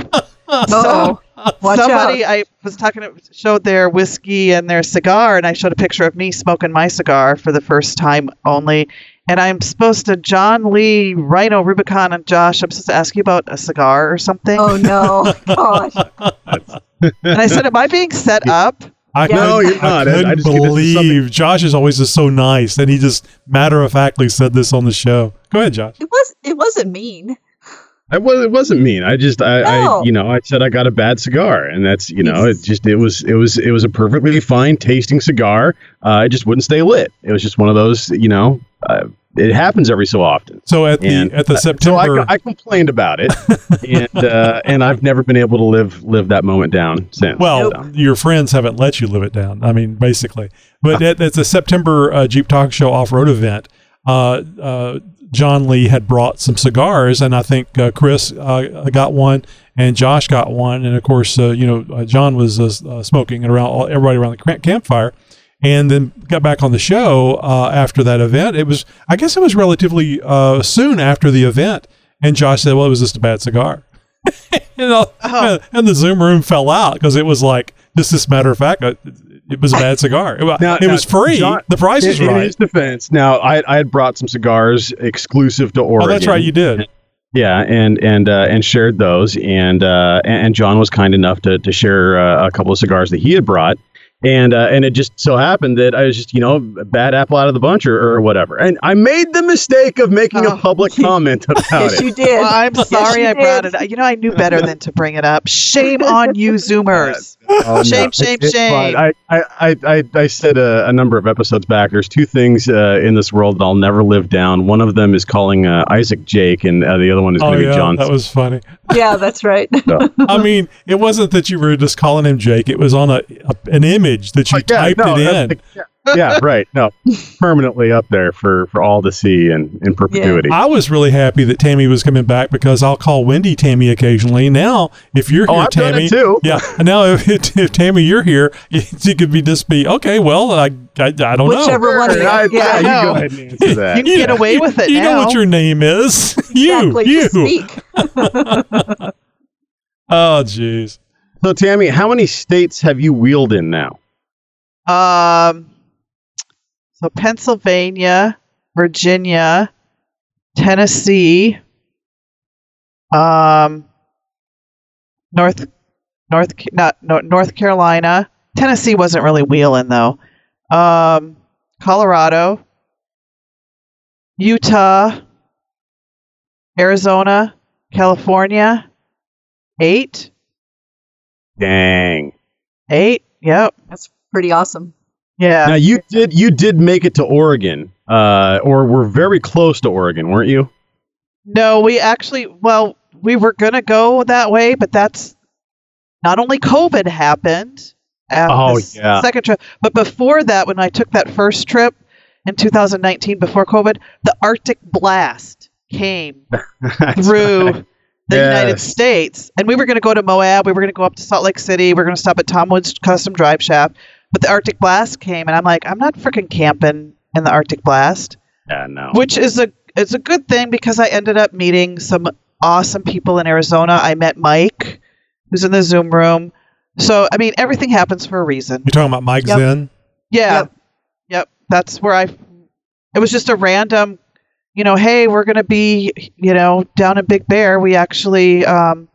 Speaker 3: Oh, watch
Speaker 4: somebody
Speaker 3: out.
Speaker 4: I was talking to showed their whiskey and their cigar, and I showed a picture of me smoking my cigar for the first time only. And I'm supposed to John Lee, Rhino, Rubicon, and Josh. I'm supposed to ask you about a cigar or something.
Speaker 3: Oh no, oh, gosh.
Speaker 4: And I said, "Am I being set up?"
Speaker 1: I
Speaker 2: No, you're not.
Speaker 1: I
Speaker 2: I-
Speaker 1: couldn't
Speaker 2: I just think this is
Speaker 1: believe Josh is always just so nice, and he just matter of factly said this on the show. Go ahead, Josh.
Speaker 3: It was. It wasn't mean.
Speaker 2: I was it wasn't mean. I just I,
Speaker 3: No.
Speaker 2: I you know I said I got a bad cigar, and that's you know it just it was it was it was a perfectly fine tasting cigar. Uh, it just wouldn't stay lit. It was just one of those you know uh, it happens every so often.
Speaker 1: So at the at the
Speaker 2: uh,
Speaker 1: September,
Speaker 2: So I, I complained about it, and uh, and I've never been able to live live that moment down since.
Speaker 1: well,
Speaker 2: So,
Speaker 1: your friends haven't let you live it down. I mean, basically. But at, at the September uh, Jeep Talk Show off road event, uh, uh, John Lee had brought some cigars, and I think uh, Chris uh, got one, and Josh got one, and of course, uh, you know, uh, John was uh, uh, smoking it around everybody around the campfire. And then got back on the show uh, after that event. It was, I guess, it was relatively uh, soon after the event. And Josh said, "Well, it was just a bad cigar." you know,
Speaker 4: Oh.
Speaker 1: and the Zoom room fell out because it was like just this matter of fact, uh, it was a bad cigar. It,
Speaker 2: Now-
Speaker 1: it was free.
Speaker 2: John-
Speaker 1: the price
Speaker 2: in,
Speaker 1: was
Speaker 2: in his defense, now I I had brought some cigars exclusive to Oregon.
Speaker 1: Oh, that's right, you did.
Speaker 2: Yeah, and and uh, and shared those, and uh, and and John was kind enough to to share uh, a couple of cigars that he had brought, and uh, and it just so happened that I was just you know a bad apple out of the bunch or, or whatever, and I made the mistake of making
Speaker 4: Oh.
Speaker 2: a public comment about
Speaker 3: Yes,
Speaker 2: it.
Speaker 3: you did.
Speaker 4: Well, I'm
Speaker 3: Yes,
Speaker 4: sorry
Speaker 3: you
Speaker 4: I brought
Speaker 3: did.
Speaker 4: it. You know, I knew better than to bring it up. Shame on you, Zoomers.
Speaker 2: Oh,
Speaker 4: Shame,
Speaker 2: It's-
Speaker 4: shame,
Speaker 2: it's
Speaker 4: shame.
Speaker 2: fine. I, I, I, I, I said a, a number of episodes back. There's two things uh, in this world that I'll never live down. One of them is calling uh, Isaac Jake, and uh, the other one is
Speaker 1: Oh
Speaker 2: going to be
Speaker 1: yeah,
Speaker 2: John.
Speaker 1: that was funny.
Speaker 3: yeah, that's right.
Speaker 1: I mean, it wasn't that you were just calling him Jake. It was on a, a an image that you
Speaker 2: Like, yeah,
Speaker 1: typed
Speaker 2: no,
Speaker 1: it
Speaker 2: that's-
Speaker 1: in.
Speaker 2: yeah, yeah, right. No, permanently up there for for all to see and in perpetuity.
Speaker 1: I was really happy that Tammy was coming back because I'll call Wendy Tammy occasionally. Now, if you're
Speaker 2: Oh,
Speaker 1: here,
Speaker 2: I've done
Speaker 1: Tammy,
Speaker 2: it too.
Speaker 1: yeah. Now, if, if Tammy, you're here, it could be just be okay. Well, I I, I don't know.
Speaker 3: Whichever one.
Speaker 2: I,
Speaker 3: Yeah,
Speaker 2: yeah, you go ahead and answer that.
Speaker 4: You can get away with it
Speaker 1: You know what your name is.
Speaker 3: Exactly.
Speaker 1: you,
Speaker 3: Just
Speaker 1: you.
Speaker 3: Speak.
Speaker 1: Oh, jeez.
Speaker 2: So, Tammy, how many states have you wheeled in now?
Speaker 4: Um, so Pennsylvania, Virginia, Tennessee, um, North, North, not North Carolina. Tennessee wasn't really wheeling though. Um, Colorado, Utah, Arizona, California. Eight,
Speaker 2: Dang.
Speaker 4: eight. Yep.
Speaker 3: That's pretty awesome.
Speaker 4: Yeah.
Speaker 2: Now you did you did make it to Oregon, uh, or were very close to Oregon, weren't you?
Speaker 4: No, we actually, well, we were going to go that way, but that's not only COVID happened.
Speaker 2: Oh, yeah.
Speaker 4: Second trip, but before that, when I took that first trip in 2019 before COVID, the Arctic blast came through
Speaker 2: right.
Speaker 4: the United States. And we were going to go to Moab. We were going to go up to Salt Lake City. We were going to stop at Tom Woods Custom Drive Shaft. But the Arctic blast came, and I'm like, I'm not freaking camping in the Arctic blast
Speaker 2: Yeah, no.
Speaker 4: which is a it's a good thing because I ended up meeting some awesome people in Arizona. I met Mike, who's in the Zoom room. So I mean, everything happens for a reason.
Speaker 1: You're talking about Mike
Speaker 3: Yep.
Speaker 1: Zen?
Speaker 4: Yeah,
Speaker 3: Yep.
Speaker 4: yep. That's where I. It was just a random, you know. Hey, we're gonna be, you know, down in Big Bear. We actually. um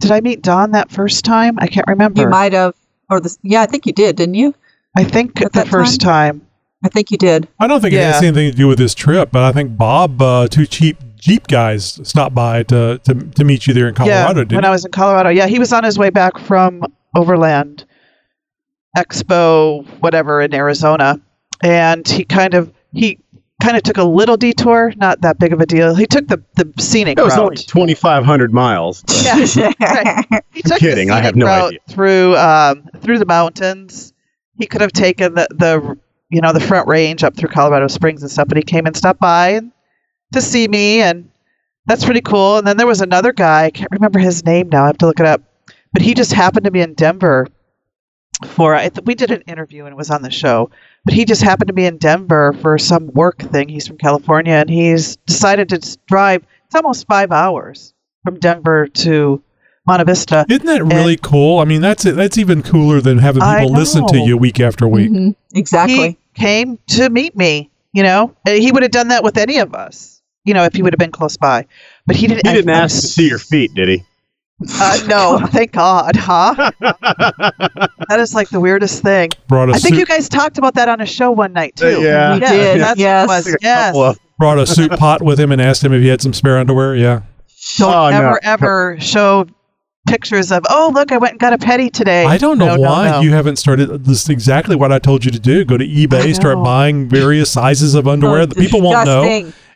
Speaker 4: Did I meet Don that first time? I can't remember.
Speaker 3: You might have, or the yeah, I think you did, didn't you?
Speaker 4: I think
Speaker 3: At
Speaker 4: the
Speaker 3: that
Speaker 4: first time.
Speaker 3: I think you did.
Speaker 1: I don't think it has anything to do with this trip, but I think Bob, uh, two cheap Jeep guys, stopped by to, to, to meet you there in Colorado,
Speaker 4: yeah,
Speaker 1: didn't
Speaker 4: when I was in Colorado. Yeah, he was on his way back from Overland Expo, whatever, in Arizona, and he kind of he kind of took a little detour, not that big of a deal. He took the the scenic
Speaker 2: It was
Speaker 4: route.
Speaker 2: only 2,500 miles.
Speaker 4: yeah, right. He took
Speaker 2: kidding, I have
Speaker 4: scenic
Speaker 2: no
Speaker 4: route
Speaker 2: idea.
Speaker 4: Through um, through the mountains, he could have taken the the you know the front range up through Colorado Springs and stuff, but he came and stopped by and, to see me, and that's pretty cool. And then there was another guy, I can't remember his name now. I have to look it up, but he just happened to be in Denver for I th- we did an interview and it was on the show. But he just happened to be in Denver for some work thing. He's from California, and he's decided to drive. It's almost five hours from Denver to Monte Vista.
Speaker 1: Isn't that really cool? I mean, that's that's even cooler than having people listen to you week after week.
Speaker 3: Mhm, Exactly.
Speaker 4: He came to meet me. You know, Uh, he would have done that with any of us. You know, if he would have been close by, but he didn't.
Speaker 2: He didn't
Speaker 4: I-
Speaker 2: ask to see your feet, did he?
Speaker 4: Uh, no, thank God, huh? That is like the weirdest thing.
Speaker 1: Brought a
Speaker 4: I think
Speaker 1: soup,
Speaker 4: you guys talked about that on a show one night too.
Speaker 2: Yeah.
Speaker 3: We
Speaker 4: Yeah,
Speaker 3: did.
Speaker 4: that's
Speaker 3: yes.
Speaker 4: what was. Yes.
Speaker 2: of-
Speaker 1: brought a soup pot with him and asked him if he had some spare underwear. Yeah,
Speaker 4: Don't
Speaker 2: Oh, no.
Speaker 4: ever ever show pictures of oh look I went and got a petty today.
Speaker 1: I don't know
Speaker 4: No, no,
Speaker 1: why
Speaker 4: no.
Speaker 1: you haven't started. This is exactly what I told you to do. Go to eBay, start buying various sizes of underwear
Speaker 3: Oh,
Speaker 1: that people won't know,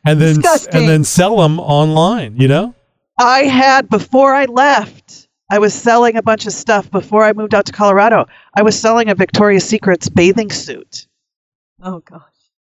Speaker 1: and then
Speaker 3: Disgusting.
Speaker 1: and then sell them online. You know.
Speaker 4: I had before I left. I was selling a bunch of stuff before I moved out to Colorado. I was selling a Victoria's Secret's bathing suit
Speaker 3: Oh gosh.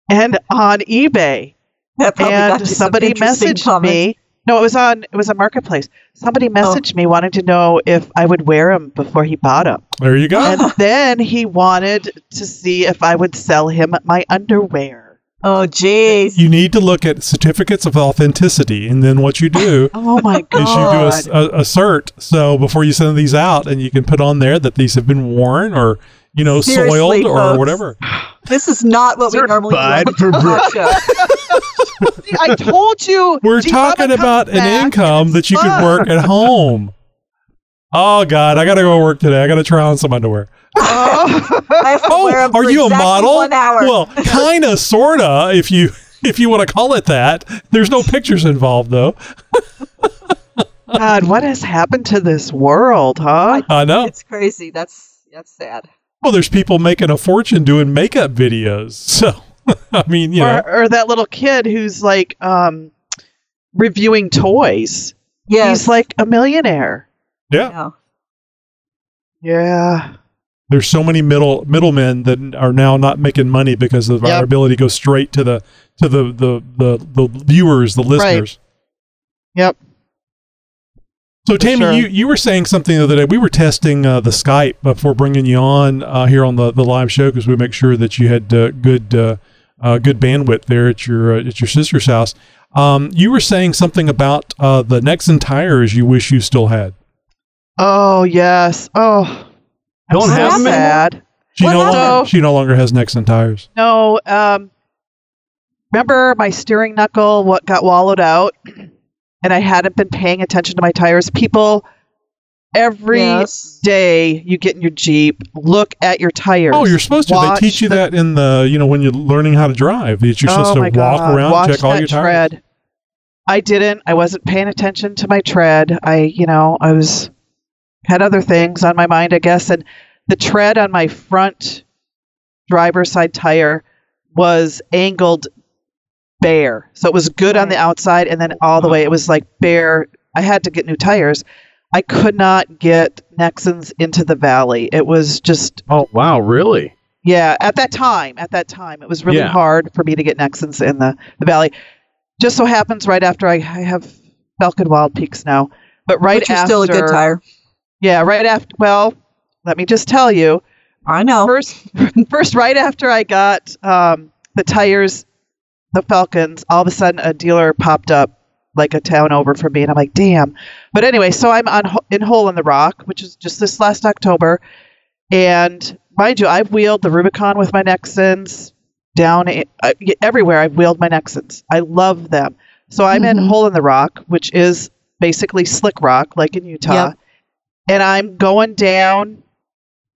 Speaker 4: and on eBay.
Speaker 3: That probably got
Speaker 4: and
Speaker 3: you some
Speaker 4: somebody messaged
Speaker 3: comments.
Speaker 4: me. No, it was on it was a Marketplace. Somebody
Speaker 3: Oh.
Speaker 4: messaged me wanting to know if I would wear them before he bought them.
Speaker 1: There you go.
Speaker 4: And then he wanted to see if I would sell him my underwear.
Speaker 3: Oh jeez.
Speaker 1: you need to look at certificates of authenticity, and then what you do
Speaker 4: Oh my
Speaker 1: is you do a,
Speaker 4: god.
Speaker 1: s- a, a cert. So before you send these out, and you can put on there that these have been worn or you know
Speaker 3: Seriously,
Speaker 1: soiled or whatever.
Speaker 3: This is not what we normally do. on
Speaker 2: Certified
Speaker 3: the
Speaker 2: for
Speaker 3: talk.
Speaker 4: See, I told you.
Speaker 1: We're talking about an income that you
Speaker 4: it's
Speaker 1: can work at home. Oh God, I gotta go work today. I gotta try on some underwear.
Speaker 4: Oh.
Speaker 3: I have to
Speaker 1: Oh, are you a model? Well, kinda, sorta. If you if you want to call it that. There's no pictures involved though.
Speaker 4: God, what has happened to this world, huh?
Speaker 1: I know.
Speaker 3: it's crazy. That's that's sad.
Speaker 1: Well, there's people making a fortune doing makeup videos. So, I mean, you know,
Speaker 4: Or, or that little kid who's like um, reviewing toys.
Speaker 3: Yes.
Speaker 4: He's like a millionaire.
Speaker 1: yeah.
Speaker 3: Yeah.
Speaker 4: Yeah.
Speaker 1: There's so many middle middlemen that are now not making money because of our
Speaker 4: Yep.
Speaker 1: ability to go straight to the to the the the, the viewers, the listeners.
Speaker 4: Yep.
Speaker 1: So, Tammy,
Speaker 4: sure.
Speaker 1: you, you were saying something the other day. We were testing uh, the Skype before bringing you on uh, here on the, the live show because we make sure that you had uh, good uh, uh, good bandwidth there at your uh, at your sister's house. Um, you were saying something about uh, the Nexen tires you wish you still had.
Speaker 4: Oh yes. Oh. I'm
Speaker 2: Don't
Speaker 4: so
Speaker 3: have 'em anymore?
Speaker 4: sad.
Speaker 1: She
Speaker 3: What
Speaker 1: no longer
Speaker 4: happened?
Speaker 1: she no longer has Nexen tires.
Speaker 4: No. Um. Remember my steering knuckle? What got wallowed out, and I hadn't been paying attention to my tires. People, every day
Speaker 3: Yes.
Speaker 4: you get in your Jeep, look at your tires.
Speaker 1: Oh, you're supposed to.
Speaker 4: Watch
Speaker 1: they teach you
Speaker 4: the-
Speaker 1: that in the you know when you're learning how to drive. That you're
Speaker 4: oh
Speaker 1: supposed to
Speaker 4: my
Speaker 1: walk
Speaker 4: God.
Speaker 1: around,
Speaker 4: Watch
Speaker 1: check all your tires.
Speaker 4: tread. I didn't. I wasn't paying attention to my tread. I, you know, I was had other things on my mind, I guess. And the tread on my front driver's side tire was angled bare, so it was good on the outside, and then all the way it was like bare. I had to get new tires. I could not get Nexens into the valley. It was just
Speaker 2: Oh wow, really?
Speaker 4: yeah, at that time, at that time, it was really
Speaker 2: Yeah.
Speaker 4: hard for me to get Nexens in the, the valley. Just so happens right after I, I have Falken Wild Peaks now, but right
Speaker 3: but you're
Speaker 4: after,
Speaker 3: still a good tire.
Speaker 4: Yeah, right after. Well, let me just tell you,
Speaker 3: I know.
Speaker 4: first, first, right after I got um, the tires, the Falkens, all of a sudden a dealer popped up like a town over from me, and I'm like, damn. But anyway, so I'm on in Hole in the Rock, which is just this last October, and mind you, I've wheeled the Rubicon with my Nexens down uh, everywhere. I've wheeled my Nexens. I love them. So I'm in
Speaker 3: Mhm.
Speaker 4: Hole in the Rock, which is basically slick rock, like in Utah,
Speaker 3: Yep.
Speaker 4: And I'm going down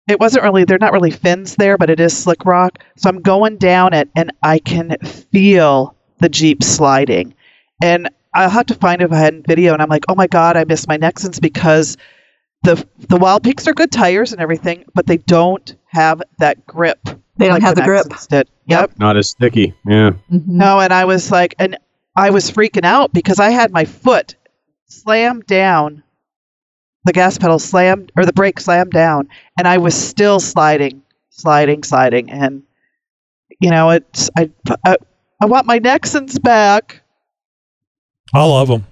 Speaker 4: it wasn't really they're not really fins there but it is slick rock so i'm going down it and i can feel the jeep sliding and i'll have to find if i had in video and i'm like oh my god i miss my nexens because the the wild peaks are good tires and everything but they don't have that grip
Speaker 3: They don't
Speaker 4: like
Speaker 3: have the grip.
Speaker 4: Nexens did. yep
Speaker 2: Not as sticky. Yeah.
Speaker 3: Mhm.
Speaker 4: no, and I was like, and I was freaking out because I had my foot slammed down, the gas pedal slammed, or the brake slammed down, and I was still sliding, sliding, sliding. And, you know, it's, I, I, I want my Nexens back.
Speaker 1: I love them.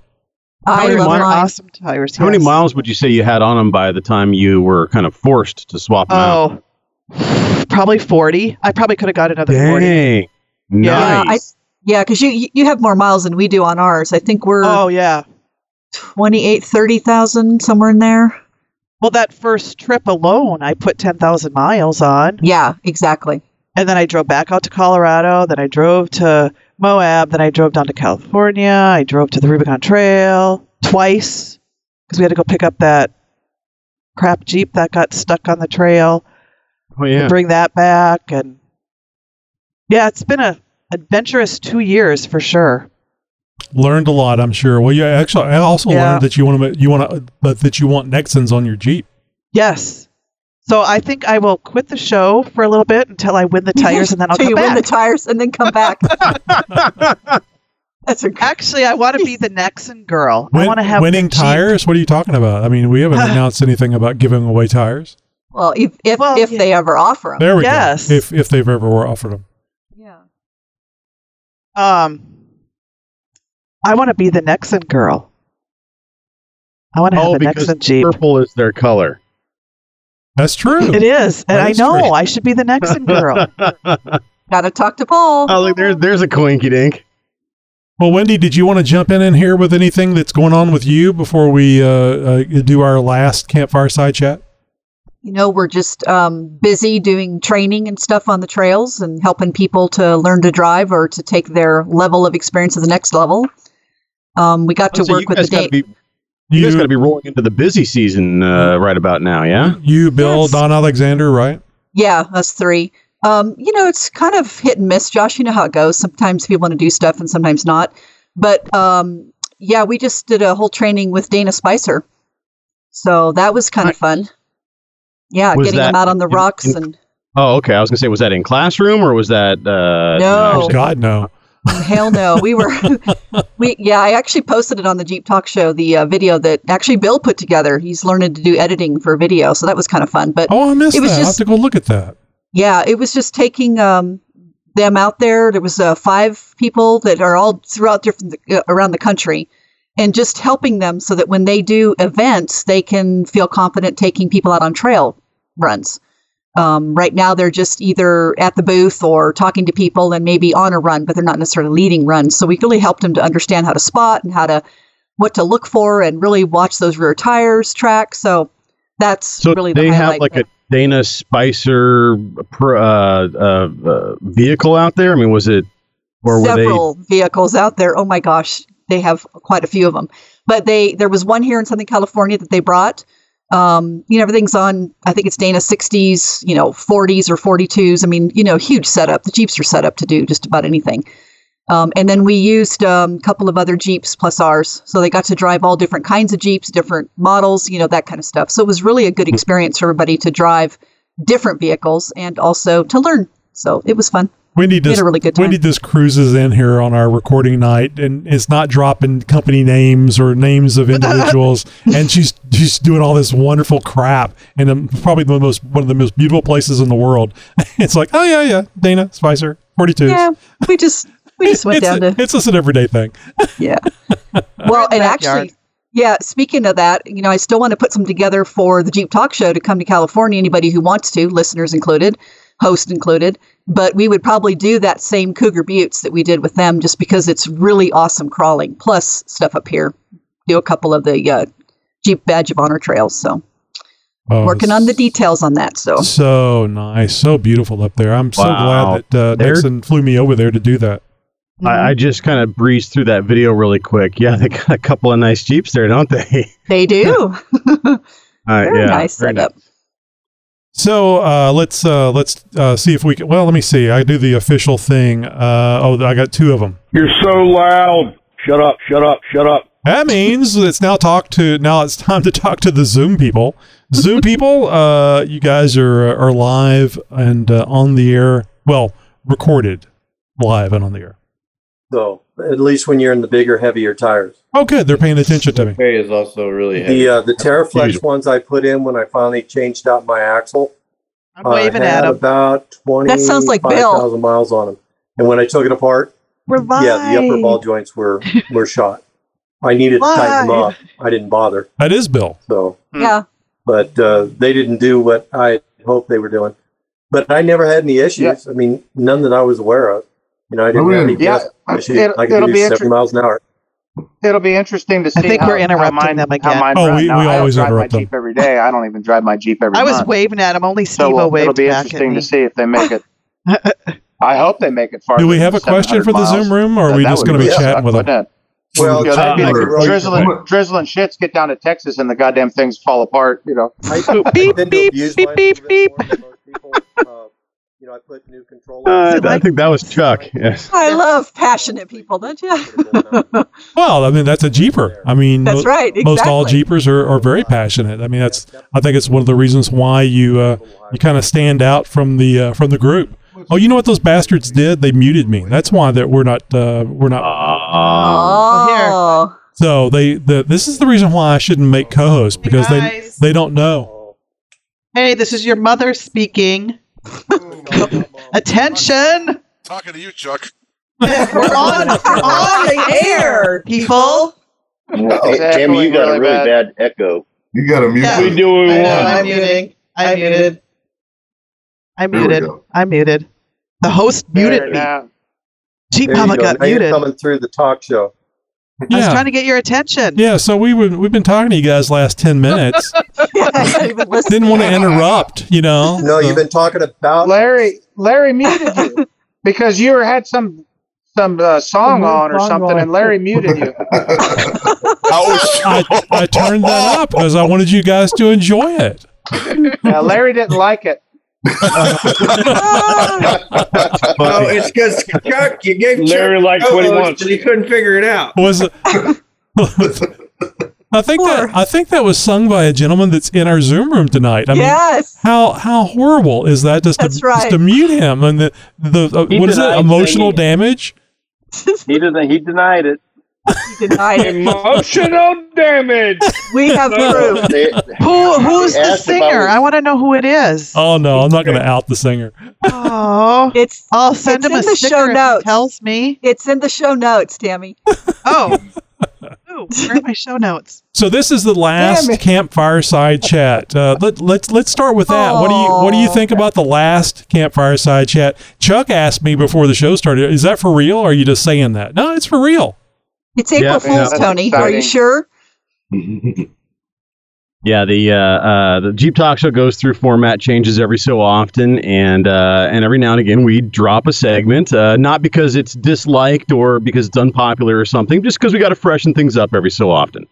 Speaker 3: I
Speaker 2: many
Speaker 3: love
Speaker 2: miles-
Speaker 4: Awesome tires.
Speaker 2: How many miles would you say you had on them by the time you were kind of forced to swap them out?
Speaker 4: Oh, probably 40. I probably could have got another 40.
Speaker 2: Dang.
Speaker 3: Yeah,
Speaker 2: Nice.
Speaker 3: Yeah, because you you have more miles than we do on ours. I think we're
Speaker 4: Oh, yeah.
Speaker 3: 28, 30,000, somewhere in there.
Speaker 4: Well, that first trip alone, I put 10,000 miles on.
Speaker 3: Yeah, exactly.
Speaker 4: And then I drove back out to Colorado. Then I drove to Moab. Then I drove down to California. I drove to the Rubicon Trail twice because we had to go pick up that crap Jeep that got stuck on the trail.
Speaker 2: Oh
Speaker 4: and
Speaker 2: yeah.
Speaker 4: Bring that back. And yeah, it's been a adventurous two years for sure.
Speaker 1: Learned a lot, I'm sure. Well, yeah, actually, I also
Speaker 4: Yeah.
Speaker 1: learned that you want to you want to that, that you want Nexens on your Jeep.
Speaker 4: Yes. So I think I will quit the show for a little bit until I win the tires, and then I'll
Speaker 3: Till
Speaker 4: come
Speaker 3: you win
Speaker 4: back.
Speaker 3: the tires and then come back. That's a good.
Speaker 4: Actually, I want to be the Nexen girl. I want to have
Speaker 1: winning
Speaker 4: the Jeep.
Speaker 1: tires. What are you talking about? I mean, we haven't announced anything about giving away tires.
Speaker 3: Well, if if,
Speaker 4: Well,
Speaker 3: if
Speaker 4: yeah.
Speaker 3: they ever offer them.
Speaker 1: There we
Speaker 4: Yes.
Speaker 1: go. If if they've ever offered them.
Speaker 3: Yeah.
Speaker 4: Um, I want to be the Nexen girl. I want to have
Speaker 2: Oh,
Speaker 4: a
Speaker 2: because
Speaker 4: Nexen Jeep.
Speaker 2: purple is their color.
Speaker 1: That's true.
Speaker 4: It is, and
Speaker 1: That
Speaker 4: I know
Speaker 1: true.
Speaker 4: I should be the Nexen girl.
Speaker 3: Gotta talk to Paul.
Speaker 2: Oh, look, there's there's a coinky dink.
Speaker 1: Well, Wendy, did you want to jump in in here with anything that's going on with you before we uh, uh, do our last campfire side chat?
Speaker 3: you know, we're just um, busy doing training and stuff on the trails and helping people to learn to drive or to take their level of experience to the next level. Um, we got to
Speaker 2: Oh, So
Speaker 3: work with the
Speaker 2: gotta
Speaker 3: day.
Speaker 2: be you guys got to be rolling into the busy season uh, right about now, yeah.
Speaker 1: You, Bill,
Speaker 3: Yes.
Speaker 1: Don Alexander, right?
Speaker 3: Yeah, us three. Um, you know, it's kind of hit and miss, Josh. You know how it goes. Sometimes people want to do stuff and sometimes not. But um, yeah, we just did a whole training with Dana Spicer. So that was kind of fun. Yeah,
Speaker 2: Was
Speaker 3: getting
Speaker 2: that
Speaker 3: them out on the
Speaker 2: in-
Speaker 3: rocks
Speaker 2: in-
Speaker 3: and
Speaker 2: Oh, okay. I was gonna say, was that in classroom or was that? Uh,
Speaker 3: No.
Speaker 2: Actually-
Speaker 1: God, no.
Speaker 3: Hell no. We were, we yeah. I actually posted it on the Jeep Talk Show, the uh, video that actually Bill put together. He's learning to do editing for video, so that was kind of fun. But
Speaker 1: Oh, I missed
Speaker 3: It was
Speaker 1: that. I'll have
Speaker 3: just-
Speaker 1: to go look at that.
Speaker 3: yeah, it was just taking um, them out there. There was uh, five people that are all throughout different uh, around the country, and just helping them so that when they do events, they can feel confident taking people out on trail runs. Um, right now, they're just either at the booth or talking to people and maybe on a run, but they're not necessarily leading runs. So we really helped them to understand how to spot and how to what to look for and really watch those rear tires track. So that's
Speaker 2: So
Speaker 3: really the
Speaker 2: they have like a Dana Spicer uh, uh, uh, vehicle out there. I mean, was it or were they?
Speaker 3: several vehicles out there. Oh my gosh, they have quite a few of them. But they there was one here in Southern California that they brought. Um, you know, everything's on. I think it's Dana 60s, you know, 40s or 42s. I mean, you know, huge setup. The Jeeps are set up to do just about anything. Um, and then we used um, a couple of other Jeeps plus ours, so they got to drive all different kinds of Jeeps, different models, you know, that kind of stuff. So it was really a good experience for everybody to drive different vehicles and also to learn. So it was fun.
Speaker 1: Wendy
Speaker 3: We
Speaker 1: just
Speaker 3: a really good time.
Speaker 1: Wendy just cruises in here on our recording night, and it's not dropping company names or names of individuals, and she's she's doing all this wonderful crap, and um, probably the most one of the most beautiful places in the world. it's like, oh yeah, yeah, Dana Spicer, forty two.
Speaker 3: Yeah, we just we just went down
Speaker 1: a-
Speaker 3: to
Speaker 1: it's just an everyday thing.
Speaker 3: yeah. Well, and actually, yeah. Speaking of that, you know, I still want to put some together for the Jeep Talk Show to come to California. Anybody who wants to, listeners included, host included. But we would probably do that same Cougar Buttes that we did with them, just because it's really awesome crawling. Plus stuff up here. Do a couple of the uh, Jeep Badge of Honor trails. So
Speaker 1: Oh,
Speaker 3: working on the details on that. So
Speaker 1: So nice, so beautiful up there. I'm so
Speaker 2: Wow.
Speaker 1: glad that uh,
Speaker 2: They're-
Speaker 1: Nexen flew me over there to do that.
Speaker 2: I, I just kind of breezed through that video really quick. Yeah, they got a couple of nice Jeeps there, don't they?
Speaker 3: they do.
Speaker 2: Uh,
Speaker 3: Very
Speaker 2: yeah,
Speaker 3: nice
Speaker 2: very
Speaker 3: setup.
Speaker 1: So uh, let's uh, let's uh, see if we can. Well, let me see. I do the official thing. Uh, oh, I got two of them.
Speaker 5: You're so loud. Shut up, shut up, shut up.
Speaker 1: That means it's now talk to now it's time to talk to the Zoom people. Zoom people, uh, you guys are are live and uh, on the air. Well, recorded live and on the air.
Speaker 7: So at least when you're in the bigger, heavier tires.
Speaker 1: Oh, good. They're paying attention to me.
Speaker 8: Hay is also really heavy.
Speaker 7: The uh, the
Speaker 2: TeraFlex
Speaker 7: ones I put in when I finally changed out my axle.
Speaker 4: I'm
Speaker 7: uh,
Speaker 4: waving
Speaker 7: had
Speaker 4: at him.
Speaker 7: about twenty.
Speaker 3: That sounds like Bill.
Speaker 7: thousand miles on them. And when I took it apart,
Speaker 4: We're live.
Speaker 7: yeah, the upper ball joints were were shot. I needed to tighten them up. I didn't bother.
Speaker 1: That is Bill.
Speaker 7: So,
Speaker 3: Yeah.
Speaker 7: but uh, they didn't do what I hoped they were doing. But I never had any issues. I mean, none that I was aware of. You know, I didn't have any
Speaker 8: Yeah,
Speaker 7: gas issues.
Speaker 8: it'll-
Speaker 7: I could
Speaker 8: it'll
Speaker 7: do
Speaker 8: be
Speaker 7: seventy miles an hour.
Speaker 8: It'll be interesting to see.
Speaker 4: I think
Speaker 8: how,
Speaker 4: we're interrupting
Speaker 8: how mine,
Speaker 4: them
Speaker 8: How
Speaker 4: again.
Speaker 8: mine
Speaker 1: Oh,
Speaker 8: run.
Speaker 1: we-
Speaker 8: Now,
Speaker 1: we
Speaker 8: I don't
Speaker 1: always
Speaker 8: drive
Speaker 1: interrupt
Speaker 8: my
Speaker 1: them.
Speaker 8: Jeep every day. I don't even drive my Jeep every
Speaker 4: I was
Speaker 8: month.
Speaker 4: waving at him. Only
Speaker 8: so
Speaker 4: Steve
Speaker 8: uh,
Speaker 4: waved
Speaker 8: it'll be
Speaker 4: back at
Speaker 8: interesting
Speaker 4: me.
Speaker 8: to see if they make it. I hope they make it far.
Speaker 1: Do we have a question for the Zoom room, or are we just going to be chatting with them?
Speaker 7: Well,
Speaker 8: You know, that'd be like
Speaker 7: could really-
Speaker 8: drizzling, drizzling shits get down to Texas and the goddamn things fall apart. You know,
Speaker 7: I, I
Speaker 4: Beep, beep, beep, beep,
Speaker 7: you know, I put new controllers.
Speaker 2: Uh, I think that was Chuck. Yes.
Speaker 3: I love passionate people, don't you?
Speaker 1: Well, I mean, that's a Jeeper. I mean,
Speaker 3: That's
Speaker 1: mo-
Speaker 3: right,
Speaker 1: Most all
Speaker 3: exactly.
Speaker 1: Jeepers are, are very passionate. I mean, that's I think it's one of the reasons why you uh, you kind of stand out from the uh, from the group. Oh, you know what those bastards did? They muted me. That's why that we're not uh, we're not.
Speaker 3: oh,
Speaker 1: So they the this is the reason why I shouldn't make co-hosts because they they don't know.
Speaker 4: Hey, this is your mother speaking. Attention!
Speaker 9: Talking to you, Chuck.
Speaker 4: We're on, we're on the air, people.
Speaker 5: Hey, Tammy, you got a really bad echo.
Speaker 9: You got a mute.
Speaker 4: Yeah.
Speaker 9: me.
Speaker 8: We do what we
Speaker 4: I
Speaker 8: want.
Speaker 4: I'm muting. I'm muted. I'm muted. I'm muted. The host muted me.
Speaker 8: now.
Speaker 4: Cheap
Speaker 7: There you
Speaker 4: Mama
Speaker 7: go.
Speaker 4: got muted.
Speaker 7: coming through the talk show.
Speaker 4: I was trying to get your attention.
Speaker 1: yeah. So we would we've been talking to you guys last ten minutes.
Speaker 3: yeah, I can't even listen.
Speaker 1: Didn't want to interrupt. You know.
Speaker 7: No,
Speaker 1: So-
Speaker 7: you've been talking about
Speaker 8: Larry, Larry muted you because you had some some uh, song on or something, and Larry muted you.
Speaker 1: I, I turned that up because I wanted you guys to enjoy it.
Speaker 8: Uh, Larry didn't like it.
Speaker 10: Oh, it's because Chuck, you gave
Speaker 8: Larry
Speaker 10: Chuck
Speaker 8: likes what he wants.
Speaker 10: and he couldn't figure it out.
Speaker 1: Was it? I think that I think that was sung by a gentleman that's in our Zoom room tonight. I mean, how how horrible is that? Just to,
Speaker 3: right.
Speaker 1: just to mute him and the the uh, what is it? Emotional
Speaker 5: singing.
Speaker 1: damage.
Speaker 5: He didn't. He denied it.
Speaker 3: You denied it.
Speaker 8: Emotional damage.
Speaker 3: We have proof.
Speaker 5: They-
Speaker 4: Who who's the
Speaker 5: asked if I
Speaker 4: singer? I want to know who it is.
Speaker 1: Oh no, I'm not going to out the singer.
Speaker 4: Oh,
Speaker 3: It's
Speaker 4: I'll send
Speaker 3: It's
Speaker 4: him a
Speaker 3: in the
Speaker 4: sticker
Speaker 3: show notes.
Speaker 4: tells me.
Speaker 3: it's in the show notes, Tammy.
Speaker 4: Oh, Ooh, where are my show notes?
Speaker 1: So this is the last
Speaker 8: Damn it.
Speaker 1: campfire side chat. Uh, let, let's let's start with that. What do you what do you think about the last campfire side chat? Chuck asked me before the show started. Is that for real? or Are you just saying that? No, it's for real.
Speaker 3: It's April
Speaker 2: Yeah,
Speaker 3: Fool's,
Speaker 8: that's
Speaker 3: Tony. Are you sure?
Speaker 2: Yeah, the uh, uh, the Jeep Talk Show goes through format changes every so often, and uh, and every now and again we drop a segment, uh, not because it's disliked or because it's unpopular or something, just because we got to freshen things up every so often.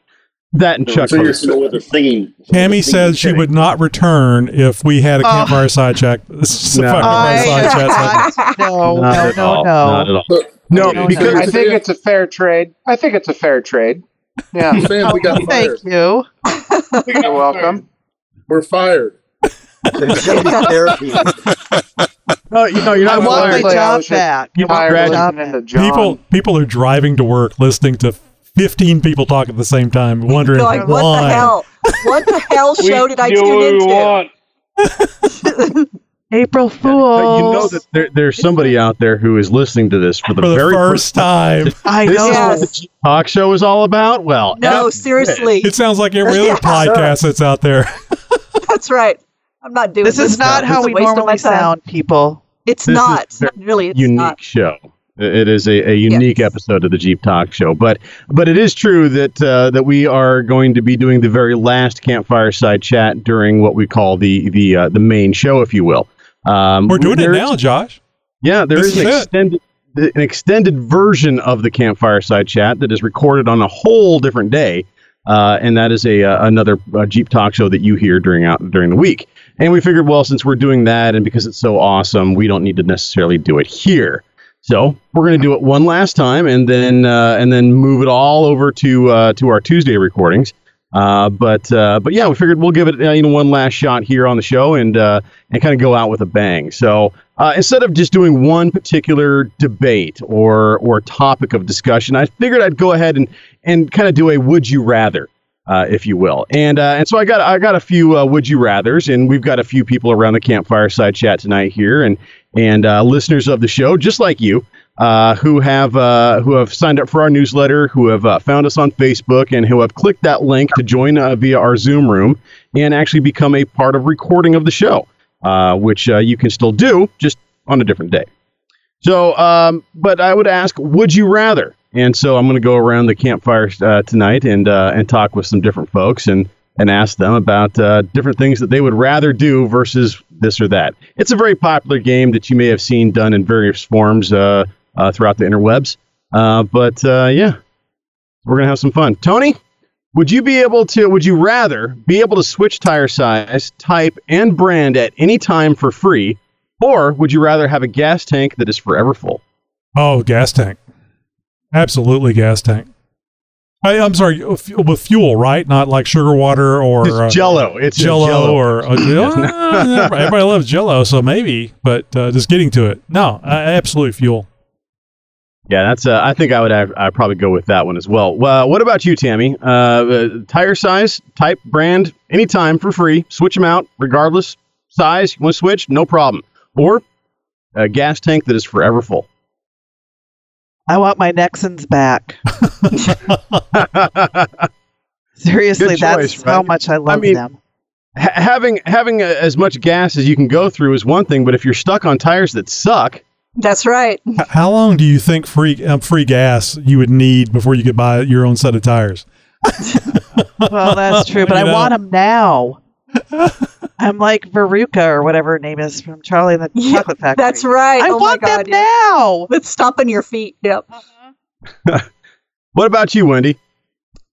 Speaker 2: That and Chuck.
Speaker 5: So you're still with the singing.
Speaker 1: Tammy
Speaker 5: the singing
Speaker 1: said she would not return if we had a
Speaker 4: Oh.
Speaker 1: campfire side chat. This is a
Speaker 2: No.
Speaker 1: campfire side chat.
Speaker 4: No, no, no, no.
Speaker 2: Not at all. No,
Speaker 4: No,
Speaker 2: because
Speaker 8: I think it's a fair trade. I think it's a fair trade. Yeah.
Speaker 9: Saying we got fired.
Speaker 4: Thank you.
Speaker 8: You're welcome.
Speaker 9: We're fired.
Speaker 7: therapy.
Speaker 2: no, you know you're
Speaker 4: I
Speaker 2: not
Speaker 4: want
Speaker 2: fired.
Speaker 4: my
Speaker 8: I
Speaker 4: job back. I want
Speaker 8: Tired
Speaker 4: my job back.
Speaker 8: to John.
Speaker 1: People people are driving to work listening to 15 people talk at the same time, wondering
Speaker 3: Going, what
Speaker 1: why.
Speaker 3: the hell? What the hell show did I tune into?
Speaker 8: want.
Speaker 4: April
Speaker 2: But
Speaker 4: Fool.
Speaker 2: you know that there, there's somebody out there who is listening to this for the,
Speaker 1: For the
Speaker 2: very
Speaker 1: first time.
Speaker 4: I
Speaker 2: This
Speaker 4: know.
Speaker 2: is what the Jeep Talk Show is all about. Well,
Speaker 3: No,
Speaker 2: F-
Speaker 3: seriously.
Speaker 1: It sounds like every other
Speaker 3: Yeah.
Speaker 1: podcast that's out there.
Speaker 3: That's right. I'm not doing
Speaker 4: This
Speaker 3: this.
Speaker 4: is not
Speaker 3: now.
Speaker 4: how we
Speaker 3: waste of my
Speaker 4: normally sound, people.
Speaker 3: It's
Speaker 2: This is
Speaker 3: not. really, it's
Speaker 2: unique
Speaker 3: not.
Speaker 2: show. It is a, a unique
Speaker 3: Yes.
Speaker 2: episode of the Jeep Talk Show, but but it is true that uh, that we are going to be doing the very last campfire side chat during what we call the the uh, the main show, if you will. Um,
Speaker 1: We're doing it
Speaker 2: is-
Speaker 1: now, Josh.
Speaker 2: Yeah, there is an
Speaker 1: is it.
Speaker 2: extended an extended version of the campfire side chat that is recorded on a whole different day, uh, and that is a uh, another uh, Jeep Talk show that you hear during out during the week. And we figured, well, since we're doing that, and because it's so awesome, we don't need to necessarily do it here. So we're going to do it one last time, and then uh, and then move it all over to uh, to our Tuesday recordings. Uh, but uh, but yeah, we figured we'll give it uh, you know one last shot here on the show and uh, and kind of go out with a bang. So uh, instead of just doing one particular debate or or topic of discussion, I figured I'd go ahead and and kind of do a would you rather. Uh, if you will, and and so I got I got a few would you rather's, and we've got a few people around the campfire side chat tonight here, and and listeners of the show, just like you, uh, who have uh, who have signed up for our newsletter, who have uh, found us on Facebook, and who have clicked that link to join uh, via our Zoom room and actually become a part of recording of the show, uh, which uh, you can still do just on a different day. So, um, but I would ask, would you rather? And so I'm going to go around the campfire tonight and and talk with some different folks and and ask them about uh, different things that they would rather do versus this or that. It's a very popular game that you may have seen done in various forms uh, uh, throughout the interwebs. Uh, but uh, yeah, we're gonna have some fun. Tony, would you be able to? Would you rather be able to switch tire size, type, and brand at any time for free, Or would you rather have a gas tank that is forever full?
Speaker 1: Oh, gas tank. Absolutely, gas tank. I, I'm sorry, uh, with fuel, right? Not like sugar water or
Speaker 2: It's
Speaker 1: uh,
Speaker 2: Jello. It's
Speaker 1: Jello,
Speaker 2: Jell-O.
Speaker 1: or uh, uh, everybody loves Jello, so maybe. But uh, just getting to it, no, uh, absolutely fuel.
Speaker 2: Yeah, that's. Uh, I think I would. I'd, I'd probably go with that one as well. Well, what about you, Tammy? Uh, uh, tire size, type, brand, anytime for free. Switch them out, regardless size. You want to switch? No problem. Or a gas tank that is forever full.
Speaker 4: I want my Nexens back. Seriously,
Speaker 2: Good
Speaker 4: that's
Speaker 2: choice,
Speaker 4: how much I love
Speaker 2: mean,
Speaker 4: them.
Speaker 2: Ha- having having a, as much gas as you can go through is one thing, but if you're stuck on tires that suck,
Speaker 3: That's right.
Speaker 1: How long do you think free um, free gas you would need before you could buy your own set of tires?
Speaker 4: Well, that's true, but
Speaker 1: You
Speaker 4: I
Speaker 1: know?
Speaker 4: want them now. I'm like Veruca or whatever her name is from Charlie and the
Speaker 3: Yeah,
Speaker 4: Chocolate Factory.
Speaker 3: That's right.
Speaker 4: I
Speaker 3: oh
Speaker 4: want
Speaker 3: my God,
Speaker 4: them
Speaker 3: yeah.
Speaker 4: now.
Speaker 3: With stomping your feet. Yep.
Speaker 2: what about you, Wendy?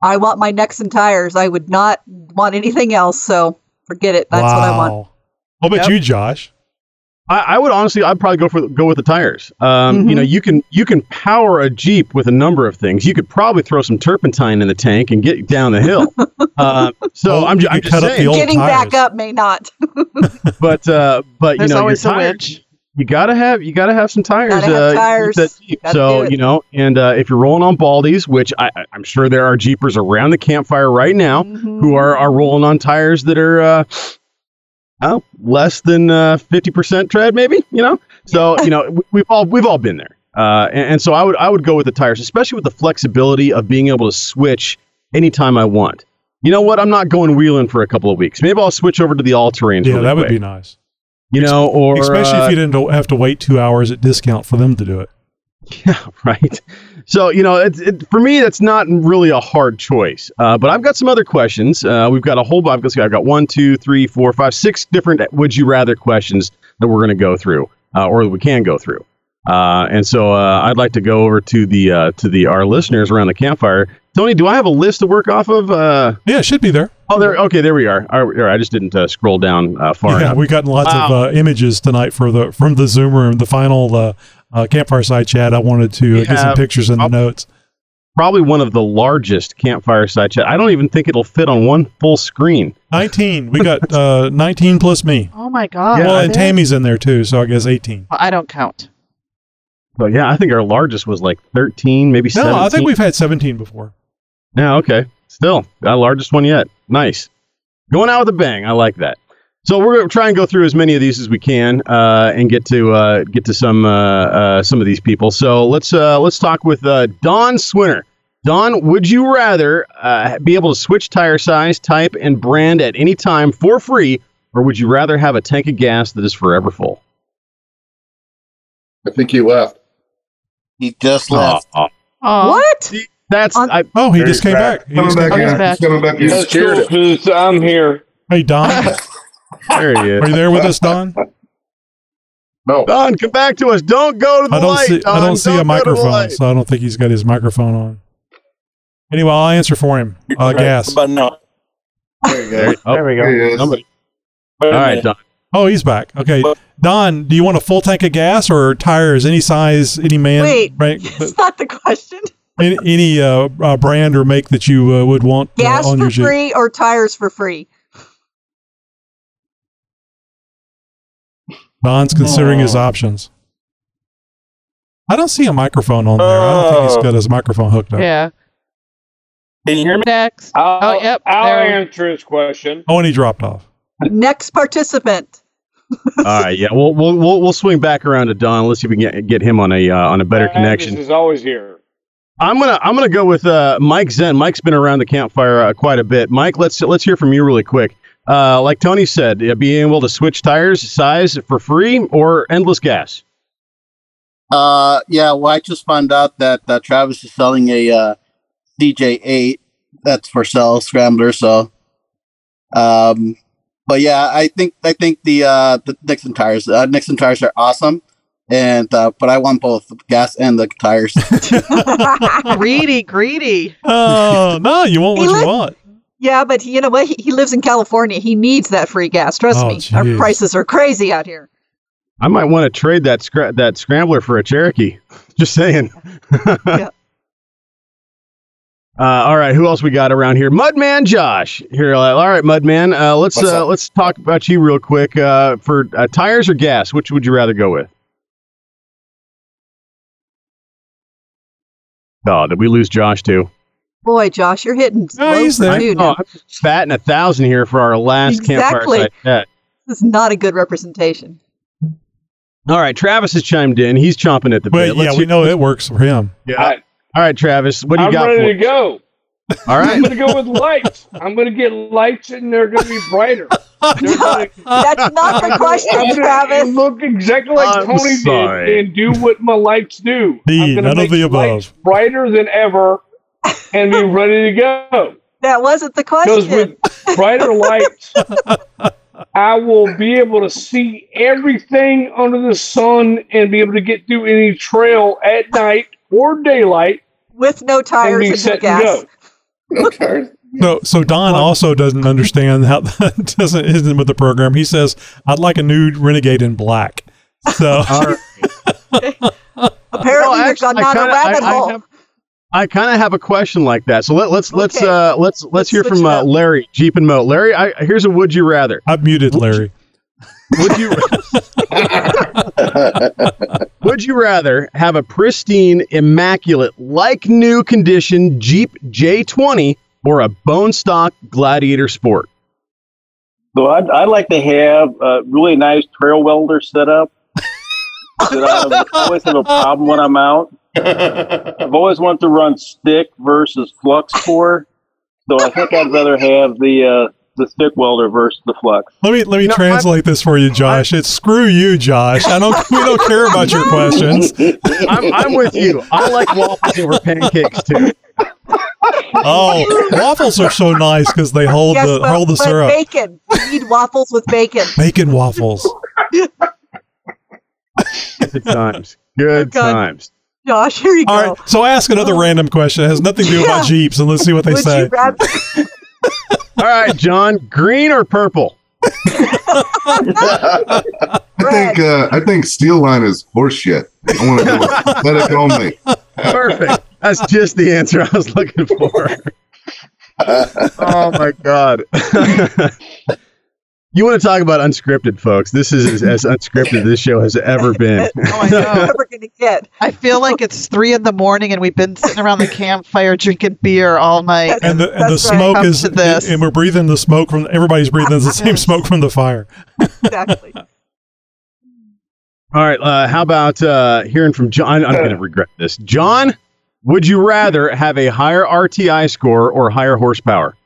Speaker 3: I want my Nexen tires. I would not want anything else. So forget it. That's what I want.
Speaker 1: Wow. What about
Speaker 4: Yep.
Speaker 1: you, Josh?
Speaker 2: I, I would honestly, I'd probably go for go with the tires. Um,
Speaker 3: Mhm.
Speaker 2: You know, you can you can power a Jeep with a number of things. You could probably throw some turpentine in the tank and get down the hill. uh, so
Speaker 1: Oh,
Speaker 2: I'm, ju- I'm just
Speaker 1: cut up the
Speaker 2: saying.
Speaker 1: old
Speaker 3: Getting back up may not.
Speaker 2: but uh, but you know, your
Speaker 4: always a
Speaker 2: tires, you gotta have you gotta have some tires.
Speaker 3: Gotta have
Speaker 2: uh,
Speaker 3: tires.
Speaker 2: that Jeep.
Speaker 3: Gotta
Speaker 2: So you know, and uh, if you're rolling on baldies, which I, I- I'm sure there are Jeepers around the campfire right now
Speaker 3: Mhm.
Speaker 2: who are, are rolling on tires that are uh, oh, less than uh, 50% tread, maybe. You know, so you know we- we've all we've all been there, uh, and, and so I would I would go with the tires, especially with the flexibility of being able to switch anytime I want. You know what? I'm not going wheeling for a couple of weeks. Maybe I'll switch over to the all terrains.
Speaker 1: Yeah, that would be nice.
Speaker 2: You know, or
Speaker 1: Especially
Speaker 2: uh,
Speaker 1: if you didn't have to wait two hours at discount for them to do it.
Speaker 2: Yeah, right. So you know, it, it, for me, that's not really a hard choice. Uh, but I've got some other questions. Uh, we've got a whole. Got, I've got one, two, three, four, five, six different "Would you rather" questions that we're going to go through, uh, or that we can go through. Uh, and so uh, I'd like to go over to the uh, to the our listeners around the campfire. Tony, do I have a list to work off of? Uh,
Speaker 1: Yeah, it should be there.
Speaker 2: oh, there. Okay, there we are. All right, all right, I just didn't uh, scroll down uh, far
Speaker 1: yeah,
Speaker 2: enough.
Speaker 1: we've gotten lots of
Speaker 2: Wow.
Speaker 1: uh, images tonight for the from the Zoom room. The final uh, campfire side chat. I wanted to uh, get some pictures in the notes.
Speaker 2: Probably one of the largest campfire side chat. I don't even think it'll fit on one full screen.
Speaker 1: Nineteen. We got uh, nineteen plus me.
Speaker 4: Oh my god.
Speaker 1: well, and Tammy's in there too, so I guess eighteen.
Speaker 4: Well, I don't count.
Speaker 2: But yeah, I think our largest was like 13, maybe
Speaker 1: No,
Speaker 2: 17.
Speaker 1: I think we've had seventeen before.
Speaker 2: Yeah, okay. Still, our largest one yet. Nice. Going out with a bang. I like that. So we're going to try and go through as many of these as we can uh, and get to uh, get to some uh, uh, some of these people. So let's uh, let's talk with uh, Don Swinner. Don, would you rather uh, be able to switch tire size, type, and brand at any time for free, or would you rather have a tank of gas that is forever full?
Speaker 9: I think he left.
Speaker 11: He just left.
Speaker 2: Aw,
Speaker 4: Oh,
Speaker 3: What?
Speaker 2: that's
Speaker 3: On-
Speaker 2: I,
Speaker 1: Oh, he just came
Speaker 9: back.
Speaker 1: back. He
Speaker 9: Coming
Speaker 1: just came
Speaker 9: back
Speaker 4: He's
Speaker 9: in.
Speaker 4: back.
Speaker 9: He's coming back in.
Speaker 12: That's cool,
Speaker 9: Scared it.
Speaker 12: 'cause I'm here.
Speaker 1: Hey Don,
Speaker 2: there he is.
Speaker 1: are you there with us, Don?
Speaker 9: No.
Speaker 2: Don, come back to us. Don't go to the
Speaker 1: I don't
Speaker 2: light.
Speaker 1: see. I don't see a
Speaker 2: go to the
Speaker 1: microphone, so I don't think he's got his microphone on. Anyway, I'll answer for him. Uh, gas.
Speaker 12: But no.
Speaker 9: There you
Speaker 2: There,
Speaker 9: go.
Speaker 2: oh,
Speaker 12: There we
Speaker 9: There he is.
Speaker 2: somebody. All right. Don.
Speaker 1: Oh, he's back. Okay, Don, do you want a full tank of gas or tires? Any size, any man,
Speaker 3: Wait.
Speaker 1: right,
Speaker 3: It's not the question.
Speaker 1: any, any uh, uh, brand or make that you uh, would want uh,
Speaker 3: Gas
Speaker 1: on
Speaker 3: for
Speaker 1: your
Speaker 3: free or tires for free?
Speaker 1: Don's considering his
Speaker 12: Oh.
Speaker 1: options. I don't see a microphone on there. I don't think he's got his microphone hooked up.
Speaker 4: yeah.
Speaker 12: Can you hear me?
Speaker 4: Next.
Speaker 12: I'll,
Speaker 4: oh, yep.
Speaker 12: I'll
Speaker 4: there.
Speaker 12: answer his question.
Speaker 1: Oh, and he dropped off.
Speaker 3: Next participant.
Speaker 2: All right, yeah, we'll, we'll we'll we'll swing back around to Don. Let's see if we can get, get him on a uh, on a better
Speaker 12: Agnes
Speaker 2: connection.
Speaker 12: is always here.
Speaker 2: I'm gonna I'm gonna go with uh, Mike Zen. Mike's been around the campfire uh, quite a bit. Mike, let's let's hear from you really quick. Uh, like Tony said, uh, being able to switch tires size for free or endless gas.
Speaker 11: Uh, yeah. Well, I just found out that uh, Travis is selling a uh, CJ8 that's for sale scrambler. So, um, but yeah, I think I think the uh, the Nexen tires, uh, Nexen tires are awesome, and uh, but I want both the gas and the tires.
Speaker 4: greedy, greedy.
Speaker 1: Oh no, you want what
Speaker 3: He
Speaker 1: you
Speaker 3: li-
Speaker 1: want.
Speaker 3: Yeah, but you know what? He, he lives in California. He needs that free gas. Trust
Speaker 1: Oh,
Speaker 3: me. Our prices are crazy out here.
Speaker 2: I might want to trade that scra- that scrambler for a Cherokee. Just saying.
Speaker 3: Yeah.
Speaker 2: Uh, all right, who else we got around here? Mudman Josh. Here, uh, all right, Mudman. Uh, let's uh, let's talk about you real quick. Uh, for uh, tires or gas, which would you rather go with? Oh, did we lose Josh too?
Speaker 3: Boy, Josh, you're hitting
Speaker 1: No,
Speaker 3: low
Speaker 1: he's there.
Speaker 2: I
Speaker 3: too
Speaker 2: know,
Speaker 3: now.
Speaker 2: I'm batting a thousand here for our last
Speaker 3: Exactly.
Speaker 2: campfire site.
Speaker 3: This is not a good representation.
Speaker 2: All right, Travis has chimed in. He's chomping at the
Speaker 1: But
Speaker 2: bit.
Speaker 1: yeah, we know it works for him.
Speaker 2: Yeah.
Speaker 12: I-
Speaker 2: All right, Travis, what do you
Speaker 12: I'm
Speaker 2: got
Speaker 12: ready
Speaker 2: for
Speaker 12: to go.
Speaker 2: All right.
Speaker 12: I'm going to go with lights. I'm going to get lights, and they're going to be brighter. They're gonna,
Speaker 3: That's not the
Speaker 12: I'm
Speaker 3: question,
Speaker 12: gonna
Speaker 3: Travis.
Speaker 12: look exactly like
Speaker 2: I'm
Speaker 12: Tony
Speaker 2: sorry.
Speaker 12: did and do what my lights do.
Speaker 1: D,
Speaker 12: I'm gonna
Speaker 1: none of the above.
Speaker 12: lights brighter than ever and be ready to go.
Speaker 3: That wasn't the question.
Speaker 12: Because
Speaker 3: question.
Speaker 12: with brighter lights, I will be able to see everything under the sun and be able to get through any trail at night or daylight
Speaker 3: With no
Speaker 12: and
Speaker 3: tires
Speaker 12: be
Speaker 3: and no
Speaker 12: set and
Speaker 3: gas.
Speaker 12: go.
Speaker 9: Okay.
Speaker 1: So, so Don also doesn't understand how that doesn't isn't with the program. He says, "I'd like a new Renegade in black." So,
Speaker 2: All right.
Speaker 3: Apparently,
Speaker 2: Well,
Speaker 3: you've
Speaker 2: actually,
Speaker 3: gone
Speaker 2: I
Speaker 3: down
Speaker 2: kinda-
Speaker 3: a rabbit
Speaker 2: I- I
Speaker 3: hole.
Speaker 2: have- I kind of have a question like that. So let, let's let's
Speaker 3: Okay.
Speaker 2: uh let's let's,
Speaker 3: Let's
Speaker 2: hear from uh. Larry Jeep and Mo. Larry, I, here's a would you rather.
Speaker 1: I've muted Larry.
Speaker 2: Would you would you rather have a pristine, immaculate, like new condition Jeep J20 or a bone stock Gladiator Sport?
Speaker 13: So I'd, I'd like to have a really nice trail welder set up. that I always have a problem when I'm out. I've always wanted to run stick versus flux core, so I think I'd rather have the uh, the stick welder versus the flux.
Speaker 1: Let me let me
Speaker 2: No,
Speaker 1: translate this for you, Josh. It's screw you, Josh. I don't we don't care about your questions.
Speaker 2: I'm, I'm with you. I like waffles over pancakes too.
Speaker 1: Oh, waffles are so nice because they hold
Speaker 3: yes,
Speaker 1: the
Speaker 3: but,
Speaker 1: hold the
Speaker 3: but
Speaker 1: syrup.
Speaker 3: bacon. You need waffles with bacon.
Speaker 1: Bacon waffles.
Speaker 2: Good times. Good
Speaker 3: God.
Speaker 2: times.
Speaker 3: Josh, here you go.
Speaker 1: All right, so I ask another random question. It has nothing to do about Jeeps, and let's see what they
Speaker 3: Would
Speaker 1: say.
Speaker 3: you rather?
Speaker 2: All right, John, green or purple?
Speaker 9: I think uh, I think Steel Line is horseshit. I want to go with aesthetic only.
Speaker 2: Perfect. That's just the answer I was looking for. oh my god. You want to talk about unscripted, folks? This is as, as unscripted this show has ever been.
Speaker 4: Oh, I know.
Speaker 3: Never gonna get.
Speaker 4: I feel like it's three in the morning and we've been sitting around the campfire drinking beer all night.
Speaker 1: And the and the smoke is
Speaker 4: to this.
Speaker 1: and we're breathing the smoke from everybody's breathing the same smoke from the fire.
Speaker 3: Exactly.
Speaker 2: All right. Uh, how about uh, hearing from John? I'm going to regret this. John, would you rather have a higher RTI score or higher horsepower?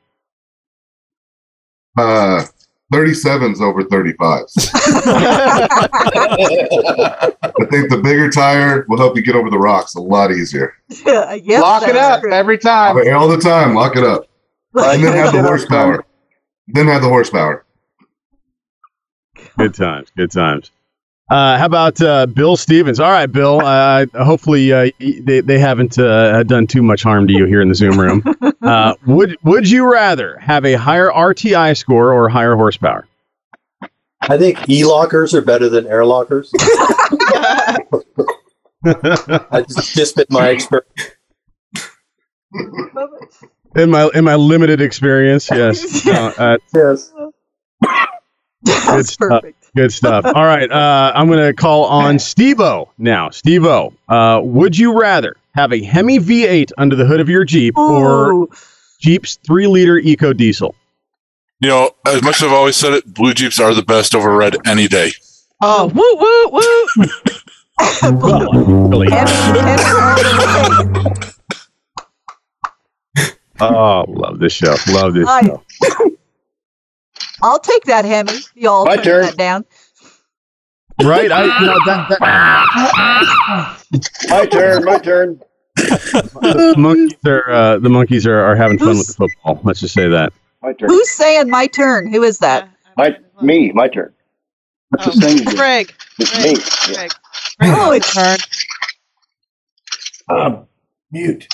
Speaker 9: Uh, 37s over 35s. I think the bigger tire will help you get over the rocks a lot easier.
Speaker 3: Yeah, yep,
Speaker 8: Lock it up
Speaker 3: true.
Speaker 8: every time.
Speaker 9: All the time, lock it up. And then have the horsepower. Then have the horsepower.
Speaker 2: Good times. Good times. Uh, how about uh, Bill Stevens? All right, Bill. Uh, hopefully uh, they, they haven't uh, done too much harm to you here in the Zoom room. Uh, would Would you rather have a higher RTI score or higher horsepower?
Speaker 7: I think e-lockers are better than air lockers. That's just been my experience.
Speaker 2: In my in my limited experience, yes. Uh, uh,
Speaker 7: Yes.
Speaker 2: good
Speaker 3: That's
Speaker 2: stuff.
Speaker 3: perfect.
Speaker 2: Good stuff. All right, uh, I'm going to call on Stevo now. Stevo, uh, would you rather have a Hemi V8 under the hood of your Jeep or Jeep's three liter Eco Diesel?
Speaker 14: You know, as much as I've always said it, blue Jeeps are the best over red any day.
Speaker 4: Oh, woo, woo, woo.
Speaker 2: Really?
Speaker 3: Hemi- Hemi all the way.
Speaker 2: Oh, love this show. Love this
Speaker 3: I-
Speaker 2: show.
Speaker 3: I'll take that Hemi. Y'all
Speaker 13: My
Speaker 3: turn
Speaker 13: turn.
Speaker 3: that down.
Speaker 2: Right? I, you know, that, that,
Speaker 13: My turn. My turn.
Speaker 2: the monkeys are uh, the monkeys are, are having fun with the football. Let's just say that.
Speaker 13: My turn.
Speaker 3: Who's saying my turn? Who is that?
Speaker 13: My me. My turn. What's
Speaker 4: Oh,
Speaker 13: the thing?
Speaker 4: Greg.
Speaker 13: It's
Speaker 4: Greg.
Speaker 13: me.
Speaker 4: Greg.
Speaker 3: Oh,
Speaker 4: Greg,
Speaker 3: it's-
Speaker 4: turn.
Speaker 10: Um, mute.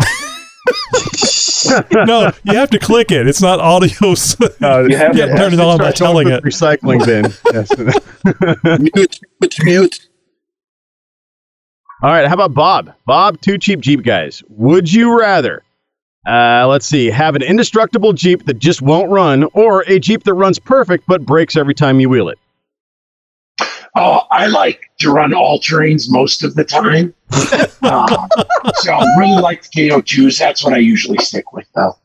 Speaker 1: no, you have to click it. It's not audio.
Speaker 2: Uh,
Speaker 1: you have to turn it on by telling it.
Speaker 2: Recycling bin. Yes.
Speaker 11: mute, mute, mute.
Speaker 2: All right, how about Bob? Bob, two cheap Jeep guys. Would you rather, uh, let's see, have an indestructible Jeep that just won't run, or a Jeep that runs perfect but breaks every time you wheel it?
Speaker 15: Oh, I like to run all terrains most of the time. Uh, so I really like the KO2s. That's what I usually stick with, though.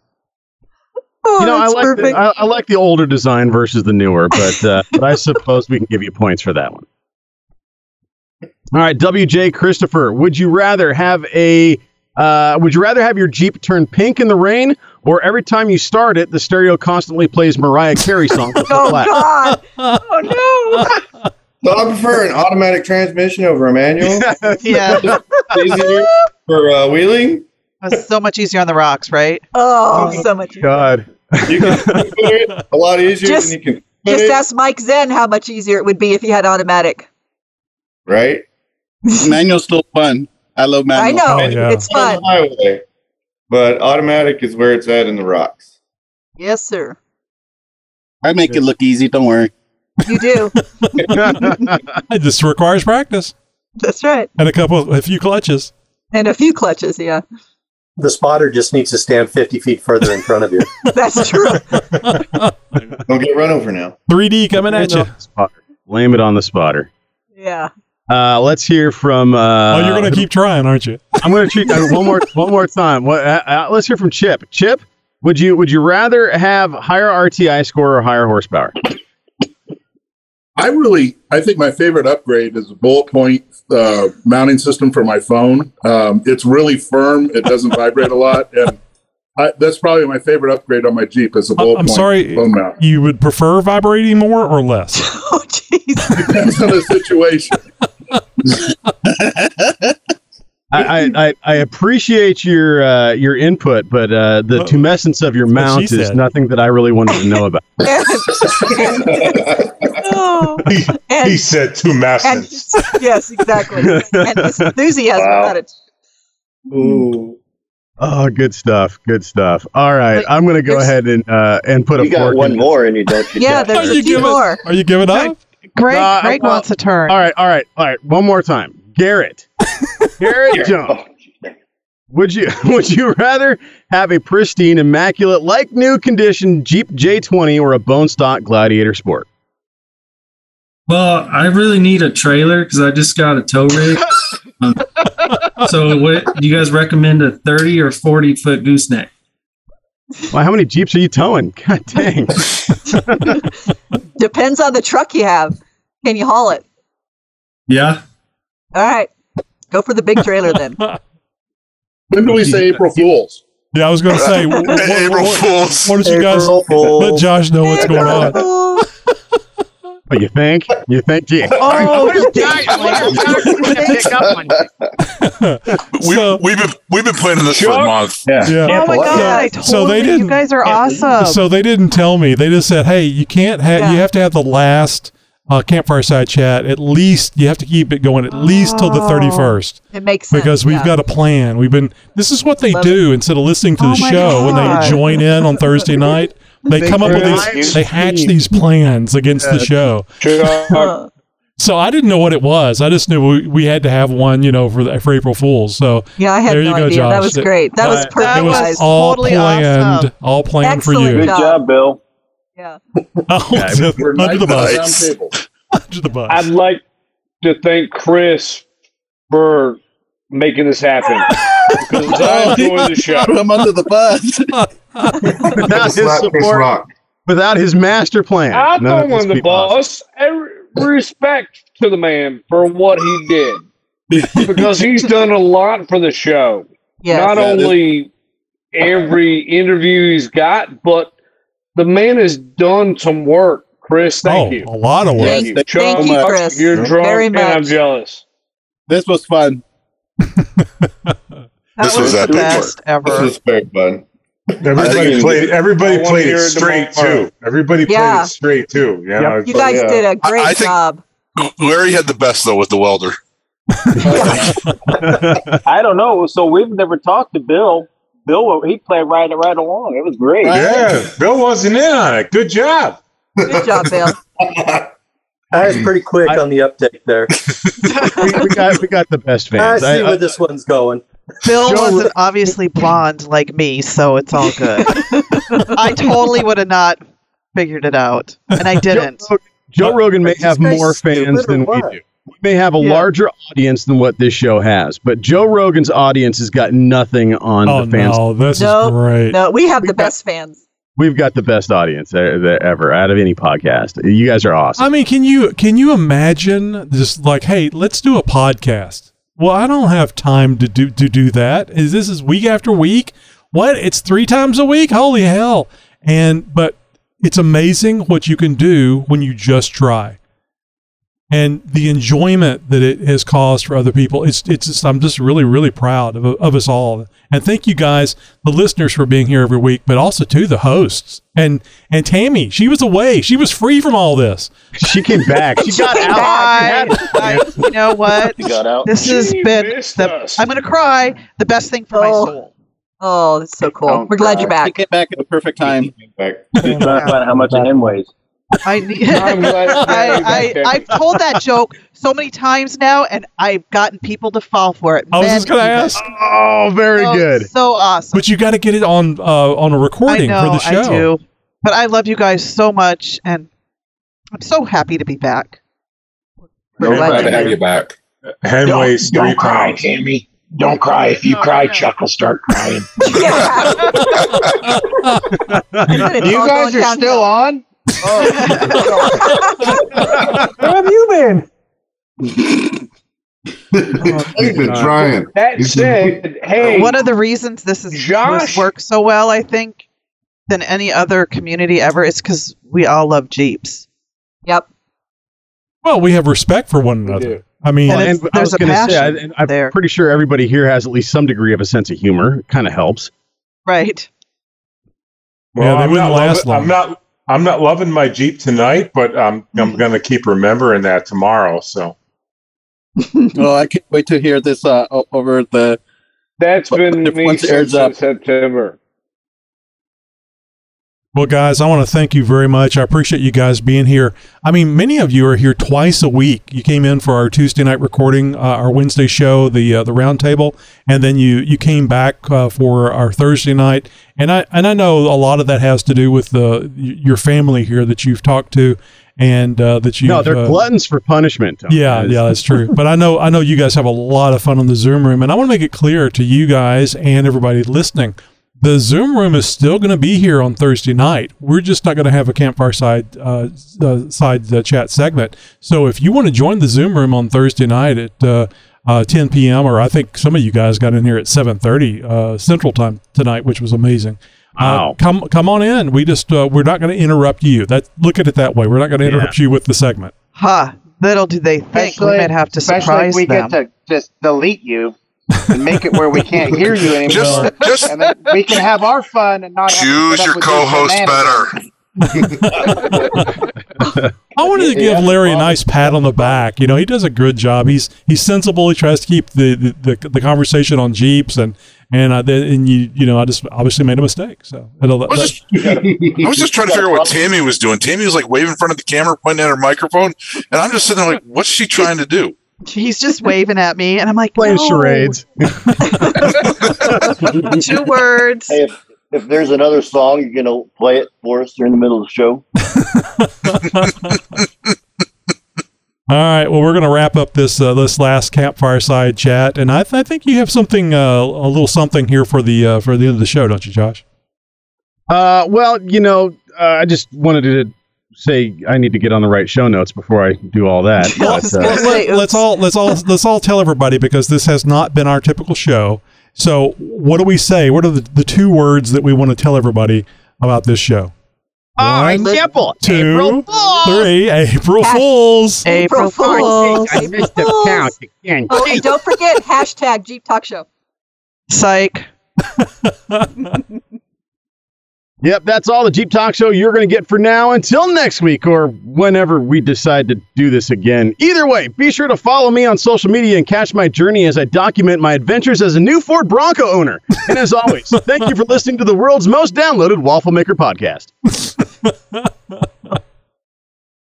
Speaker 3: Oh,
Speaker 2: you know, I like the, I, I like the older design versus the newer, but uh, but I suppose we can give you points for that one. All right, WJ Christopher, would you rather have a uh, would you rather have your Jeep turn pink in the rain, or every time you start it, the stereo constantly plays Mariah Carey songs?
Speaker 3: Oh? God! Oh no!
Speaker 10: So I prefer an automatic transmission over a manual.
Speaker 4: Yeah.
Speaker 10: Easier for uh, wheeling.
Speaker 4: That's so much easier on the rocks, right?
Speaker 3: Oh, so much.
Speaker 2: God.
Speaker 10: You can put it a lot easier
Speaker 3: Just-
Speaker 10: than you can
Speaker 3: Just
Speaker 10: it,
Speaker 3: ask Mike Zen how much easier it would be if he had automatic.
Speaker 10: right?
Speaker 11: Manual's still fun. I love manual.
Speaker 3: I know
Speaker 1: Oh, yeah.
Speaker 3: it's
Speaker 10: On the
Speaker 3: fun.
Speaker 10: highway, but automatic is where it's at in the rocks.
Speaker 3: Yes, sir.
Speaker 11: I make it look easy. Don't worry.
Speaker 3: You do.
Speaker 1: It just requires practice
Speaker 3: That's right.
Speaker 1: and a couple, a few clutches.
Speaker 3: And a few clutches. Yeah,
Speaker 7: The spotter just needs to stand 50 feet further in front of you.
Speaker 3: that's true.
Speaker 10: Don't get run over now.
Speaker 1: 3D coming at you.
Speaker 2: Spotter. Blame it on the spotter.
Speaker 3: Yeah.
Speaker 2: Uh, let's hear from. Uh,
Speaker 1: Oh, you're going to keep trying, aren't you?
Speaker 2: I'm going to treat uh, one more one more time. What? Uh, uh, let's hear from Chip. Chip, would you would you rather have higher RTI score or higher horsepower?
Speaker 16: I really, I think my favorite upgrade is the bullet point uh, mounting system for my phone. Um, it's really firm; it doesn't vibrate a lot, and I, that's probably my favorite upgrade on my Jeep is the bullet
Speaker 1: I'm
Speaker 16: point
Speaker 1: sorry.
Speaker 16: phone mount.
Speaker 1: You would prefer vibrating more or less?
Speaker 3: Oh, jeez.
Speaker 16: Depends on the situation.
Speaker 2: I, I, I, I appreciate your uh, your input, but uh, the tumescence of your
Speaker 1: what
Speaker 2: mount is
Speaker 1: said.
Speaker 2: nothing that I really wanted to know about.
Speaker 3: Oh.
Speaker 17: He,
Speaker 3: And-
Speaker 17: he said two
Speaker 3: And
Speaker 17: masses.
Speaker 3: yes, exactly. And his enthusiasm
Speaker 10: Wow.
Speaker 3: about it.
Speaker 10: Ooh.
Speaker 2: Oh, good stuff, good stuff. All right, I'm going to go ahead and uh, and put a
Speaker 10: got
Speaker 2: fork
Speaker 10: one
Speaker 2: in.
Speaker 10: more and you don't. You
Speaker 3: Yeah,
Speaker 10: got
Speaker 3: there's
Speaker 1: Are you
Speaker 3: few
Speaker 1: giving-
Speaker 3: more.
Speaker 1: Are you giving up?
Speaker 4: Greg,
Speaker 2: Uh,
Speaker 4: Greg
Speaker 2: well-
Speaker 4: wants a turn.
Speaker 2: All right, all right, all right. One more time, Garrett. Garrett Jones.
Speaker 10: Oh,
Speaker 2: Would you would you rather have a pristine, immaculate, like new condition Jeep J20 or a bone stock Gladiator Sport?
Speaker 18: Well, I really need a trailer because I just got a tow rig. Um, so, what do you guys recommend? A thirty or forty foot gooseneck?
Speaker 2: Well, how many Jeeps are you towing? God dang.
Speaker 3: Depends on the truck you have. Can you haul it?
Speaker 18: Yeah.
Speaker 3: All right. Go for the big trailer then.
Speaker 16: When do we say April Fools?
Speaker 1: Yeah, I was going to say. wh- wh- wh-
Speaker 14: April
Speaker 1: what-
Speaker 14: Fools.
Speaker 1: Why don't you guys
Speaker 7: April Fools.
Speaker 1: let Josh know what's going on?
Speaker 3: Oh,
Speaker 2: What you think? You think? Gee,
Speaker 4: Oh,
Speaker 14: We,
Speaker 1: So-
Speaker 14: we've been we've been planning this for a month.
Speaker 10: Yeah.
Speaker 1: Yeah.
Speaker 4: oh my god! I
Speaker 3: Yeah.
Speaker 1: So they
Speaker 4: you
Speaker 1: didn't-
Speaker 4: guys are awesome.
Speaker 1: So they didn't tell me. They just said, "Hey, you can't have.
Speaker 3: Yeah.
Speaker 1: You have to have the last uh, campfire side chat. At least you have to keep it going at least till the
Speaker 4: Oh.
Speaker 1: thirty first,
Speaker 3: it makes sense.
Speaker 1: because we've
Speaker 3: yeah.
Speaker 1: got a plan. We've been. This is what they
Speaker 3: Love
Speaker 1: do instead of listening to
Speaker 4: Oh
Speaker 1: the
Speaker 4: my
Speaker 1: show when they join in on Thursday night. They
Speaker 10: They
Speaker 1: come up with these. They hatch
Speaker 10: team.
Speaker 1: these plans against the show. So I didn't know what it was. I just knew we, we had to have one, you know, for the, for April Fools. So
Speaker 3: Yeah, I had
Speaker 1: There
Speaker 3: no
Speaker 1: you go,
Speaker 3: idea. That was great. That was perfect.
Speaker 1: it was all
Speaker 4: totally
Speaker 1: planned,
Speaker 4: awesome.
Speaker 1: all planned for you.
Speaker 13: Good
Speaker 3: job.
Speaker 13: job, Bill.
Speaker 3: Yeah.
Speaker 1: Oh,
Speaker 2: Yeah,
Speaker 16: We're
Speaker 1: under the
Speaker 16: nice
Speaker 1: bus. Under the bus.
Speaker 12: I'd like to thank Chris for making this happen because I enjoy the show.
Speaker 11: Put him under the bus.
Speaker 2: without his support,
Speaker 9: Rock.
Speaker 2: without his master plan.
Speaker 12: I
Speaker 2: none of
Speaker 12: throw
Speaker 2: this
Speaker 12: the
Speaker 2: be possible.
Speaker 12: boss. Every respect to the man for what he did because he's done a lot for the show.
Speaker 3: Yes.
Speaker 12: Not
Speaker 14: Yeah, this-
Speaker 12: only every interview he's got, but the man has done some work. Chris, thank
Speaker 1: oh,
Speaker 12: you.
Speaker 1: a lot of work.
Speaker 12: Thank you.
Speaker 11: Thank
Speaker 12: Chuck,
Speaker 3: Thank you. Chris.
Speaker 12: You're drunk
Speaker 3: Very
Speaker 12: and I'm
Speaker 3: much.
Speaker 12: jealous.
Speaker 11: This was fun.
Speaker 4: That
Speaker 14: This
Speaker 4: was
Speaker 14: was
Speaker 4: the
Speaker 14: epic.
Speaker 4: best
Speaker 10: This
Speaker 4: ever.
Speaker 10: is very fun.
Speaker 17: Everybody
Speaker 10: think-
Speaker 17: played. Everybody played it
Speaker 12: it
Speaker 17: straight too. Everybody played it straight too. You know,
Speaker 3: You guys
Speaker 10: yeah.
Speaker 3: did a great
Speaker 14: I think-
Speaker 3: job.
Speaker 14: Larry had the best though with the welder.
Speaker 13: I don't know. So we've never talked to Bill. Bill, he played right right along. It was great.
Speaker 17: Yeah, Bill wasn't in on it. Good job.
Speaker 3: Good job, Bill.
Speaker 7: I was pretty quick on the uptake there.
Speaker 2: we, we got we got the best
Speaker 7: I
Speaker 2: fans.
Speaker 7: see
Speaker 2: I- I-
Speaker 7: where this one's going.
Speaker 4: Bill
Speaker 2: Joe-
Speaker 4: wasn't obviously blonde like me, so it's all good. I totally would have not figured it out, and I didn't.
Speaker 2: Joe Rogan may have more fans
Speaker 4: or
Speaker 2: than we do. We may have a
Speaker 4: Yeah.
Speaker 2: larger audience than what this show has, but Joe Rogan's audience has got nothing on
Speaker 1: Oh
Speaker 2: the fans.
Speaker 1: no, this
Speaker 3: No,
Speaker 1: is great.
Speaker 3: No, we have the best fans.
Speaker 2: We've got the best audience ever out of any podcast. You guys are awesome.
Speaker 1: I mean, can you can you imagine just like, hey, let's do a podcast? Well, I don't have time to do to do that. Is this is week after week? What? It's three times a week? Holy hell! And but it's amazing what you can do when you just try. And the enjoyment that it has caused for other people, it's it's just I'm just really really proud of, of us all, and thank you guys, the listeners, for being here every week, but also to the hosts and and Tammy. She was away, she was free from all this.
Speaker 2: She came back.
Speaker 4: She got out. I, I, you know what?
Speaker 11: She got out.
Speaker 4: This has been. The, I'm going to cry. The best thing for my oh. soul.
Speaker 3: Oh, that's so cool.
Speaker 11: Don't
Speaker 3: We're glad
Speaker 11: cry.
Speaker 3: you're back.
Speaker 11: He came back at the perfect time.
Speaker 13: He's trying to find out how much an M weighs.
Speaker 4: I need.
Speaker 12: I'm glad to have
Speaker 4: I, I I've told that joke so many times now, and I've gotten people to fall for it.
Speaker 1: I was
Speaker 4: Men
Speaker 1: just gonna
Speaker 4: even.
Speaker 1: ask,
Speaker 2: Oh, very
Speaker 4: Oh,
Speaker 2: good.
Speaker 4: So awesome.
Speaker 1: but you got to get it on uh, on a recording
Speaker 4: know,
Speaker 1: for the show.
Speaker 4: I do. But I love you guys so much, and I'm so happy to be back.
Speaker 3: We're
Speaker 17: We're
Speaker 3: glad
Speaker 17: glad to have you back. Hen
Speaker 15: Don't,
Speaker 17: weighs three
Speaker 15: don't cry,
Speaker 17: pounds.
Speaker 15: Tammy. Don't cry. If you cry, Chuck will start crying.
Speaker 8: You guys are still on?
Speaker 12: Where have you been?
Speaker 9: He's been trying.
Speaker 12: That
Speaker 9: He's
Speaker 12: said, hey,
Speaker 4: One of the reasons this is
Speaker 12: Josh-
Speaker 4: works so well, I think, than any other community ever is because we all love Jeeps.
Speaker 3: Yep.
Speaker 1: Well, we have respect for one another. I mean,
Speaker 4: And
Speaker 2: Well,
Speaker 4: it's-
Speaker 2: and I
Speaker 4: there's
Speaker 2: was
Speaker 4: a
Speaker 2: going to say, I,
Speaker 4: passion
Speaker 2: and I'm
Speaker 4: there.
Speaker 2: pretty sure everybody here has at least some degree of a sense of humor. It kind of helps.
Speaker 4: Right.
Speaker 1: Yeah, they
Speaker 17: I'm
Speaker 1: wouldn't last
Speaker 17: loving,
Speaker 1: long.
Speaker 17: I'm not. I'm not loving my Jeep tonight, but um, I'm going to keep remembering that tomorrow. So
Speaker 11: Well, I can't wait to hear this uh, over the.
Speaker 12: that's been
Speaker 11: If
Speaker 12: me
Speaker 11: once it
Speaker 12: since
Speaker 11: up.
Speaker 12: September.
Speaker 1: Well, guys, I want to thank you very much. I appreciate you guys being here. I mean, many of you are here twice a week. You came in for our Tuesday night recording, uh, our Wednesday show, the uh, the roundtable, and then you you came back uh, for our Thursday night. And I and I know a lot of that has to do with the your family here that you've talked to, and uh, that you
Speaker 2: No, they're gluttons for punishment.
Speaker 1: Yeah,
Speaker 2: is-
Speaker 1: yeah, that's true. But I know, I know you guys have a lot of fun on the Zoom room, and I want to make it clear to you guys and everybody listening: the Zoom room is still going to be here on Thursday night. We're just not going to have a campfire side uh, uh, side uh, chat segment. So if you want to join the Zoom room on Thursday night at uh, uh, 10 p.m., or I think some of you guys got in here at 7:30 uh, Central Time tonight, which was amazing. Uh,
Speaker 2: Wow.
Speaker 1: come come on in. We just uh, we're not going to interrupt you. That look at it that way. We're not going to interrupt you with the segment.
Speaker 4: Ha! Little do they think we might have to surprise
Speaker 8: if we
Speaker 4: them.
Speaker 8: get to just delete you and make it where we can't hear you anymore.
Speaker 14: Just- just-
Speaker 8: and then we can have our fun and not
Speaker 14: Choose your co-host better.
Speaker 1: I wanted to give Larry a nice pat on the back. You know, he does a good job. He's he's sensible. He tries to keep the the, the, the conversation on Jeeps and and I, then- and you you know I just obviously made a mistake. So it'll,
Speaker 14: I was, just, I was just trying to figure out what Tammy was doing. Tammy was like waving in front of the camera, pointing at her microphone, and I'm just sitting there like, what's she trying to do?
Speaker 4: He's just waving at me, and I'm like,
Speaker 2: Playing
Speaker 4: no.
Speaker 2: charades.
Speaker 4: Two words.
Speaker 19: Hey, if, if there's another song, you're gonna play it for us during the middle of the show.
Speaker 1: All right. Well, we're going to wrap up this uh, this last campfire side chat, and I, th- I think you have something uh, a little something here for the uh, for the end of the show, don't you, Josh?
Speaker 2: Uh, well, you know, uh, I just wanted to say I need to get on the right show notes before I do all that. But, uh,
Speaker 1: let, us all let's all let's all tell everybody because this has not been our typical show. So, what do we say? What are the, the two words that we want to tell everybody about this show?
Speaker 2: oh, example.
Speaker 1: Two,
Speaker 2: April Fools.
Speaker 1: three. April Fools.
Speaker 3: April Fools.
Speaker 2: I missed the count again.
Speaker 3: Oh, and don't forget hashtag Jeep Talk Show.
Speaker 4: Psych.
Speaker 2: Yep, that's all the Jeep Talk Show you're going to get for now until next week or whenever we decide to do this again. Either way, be sure to follow me on social media and catch my journey as I document my adventures as a new Ford Bronco owner. And as always, thank you for listening to the world's most downloaded Waffle Maker podcast.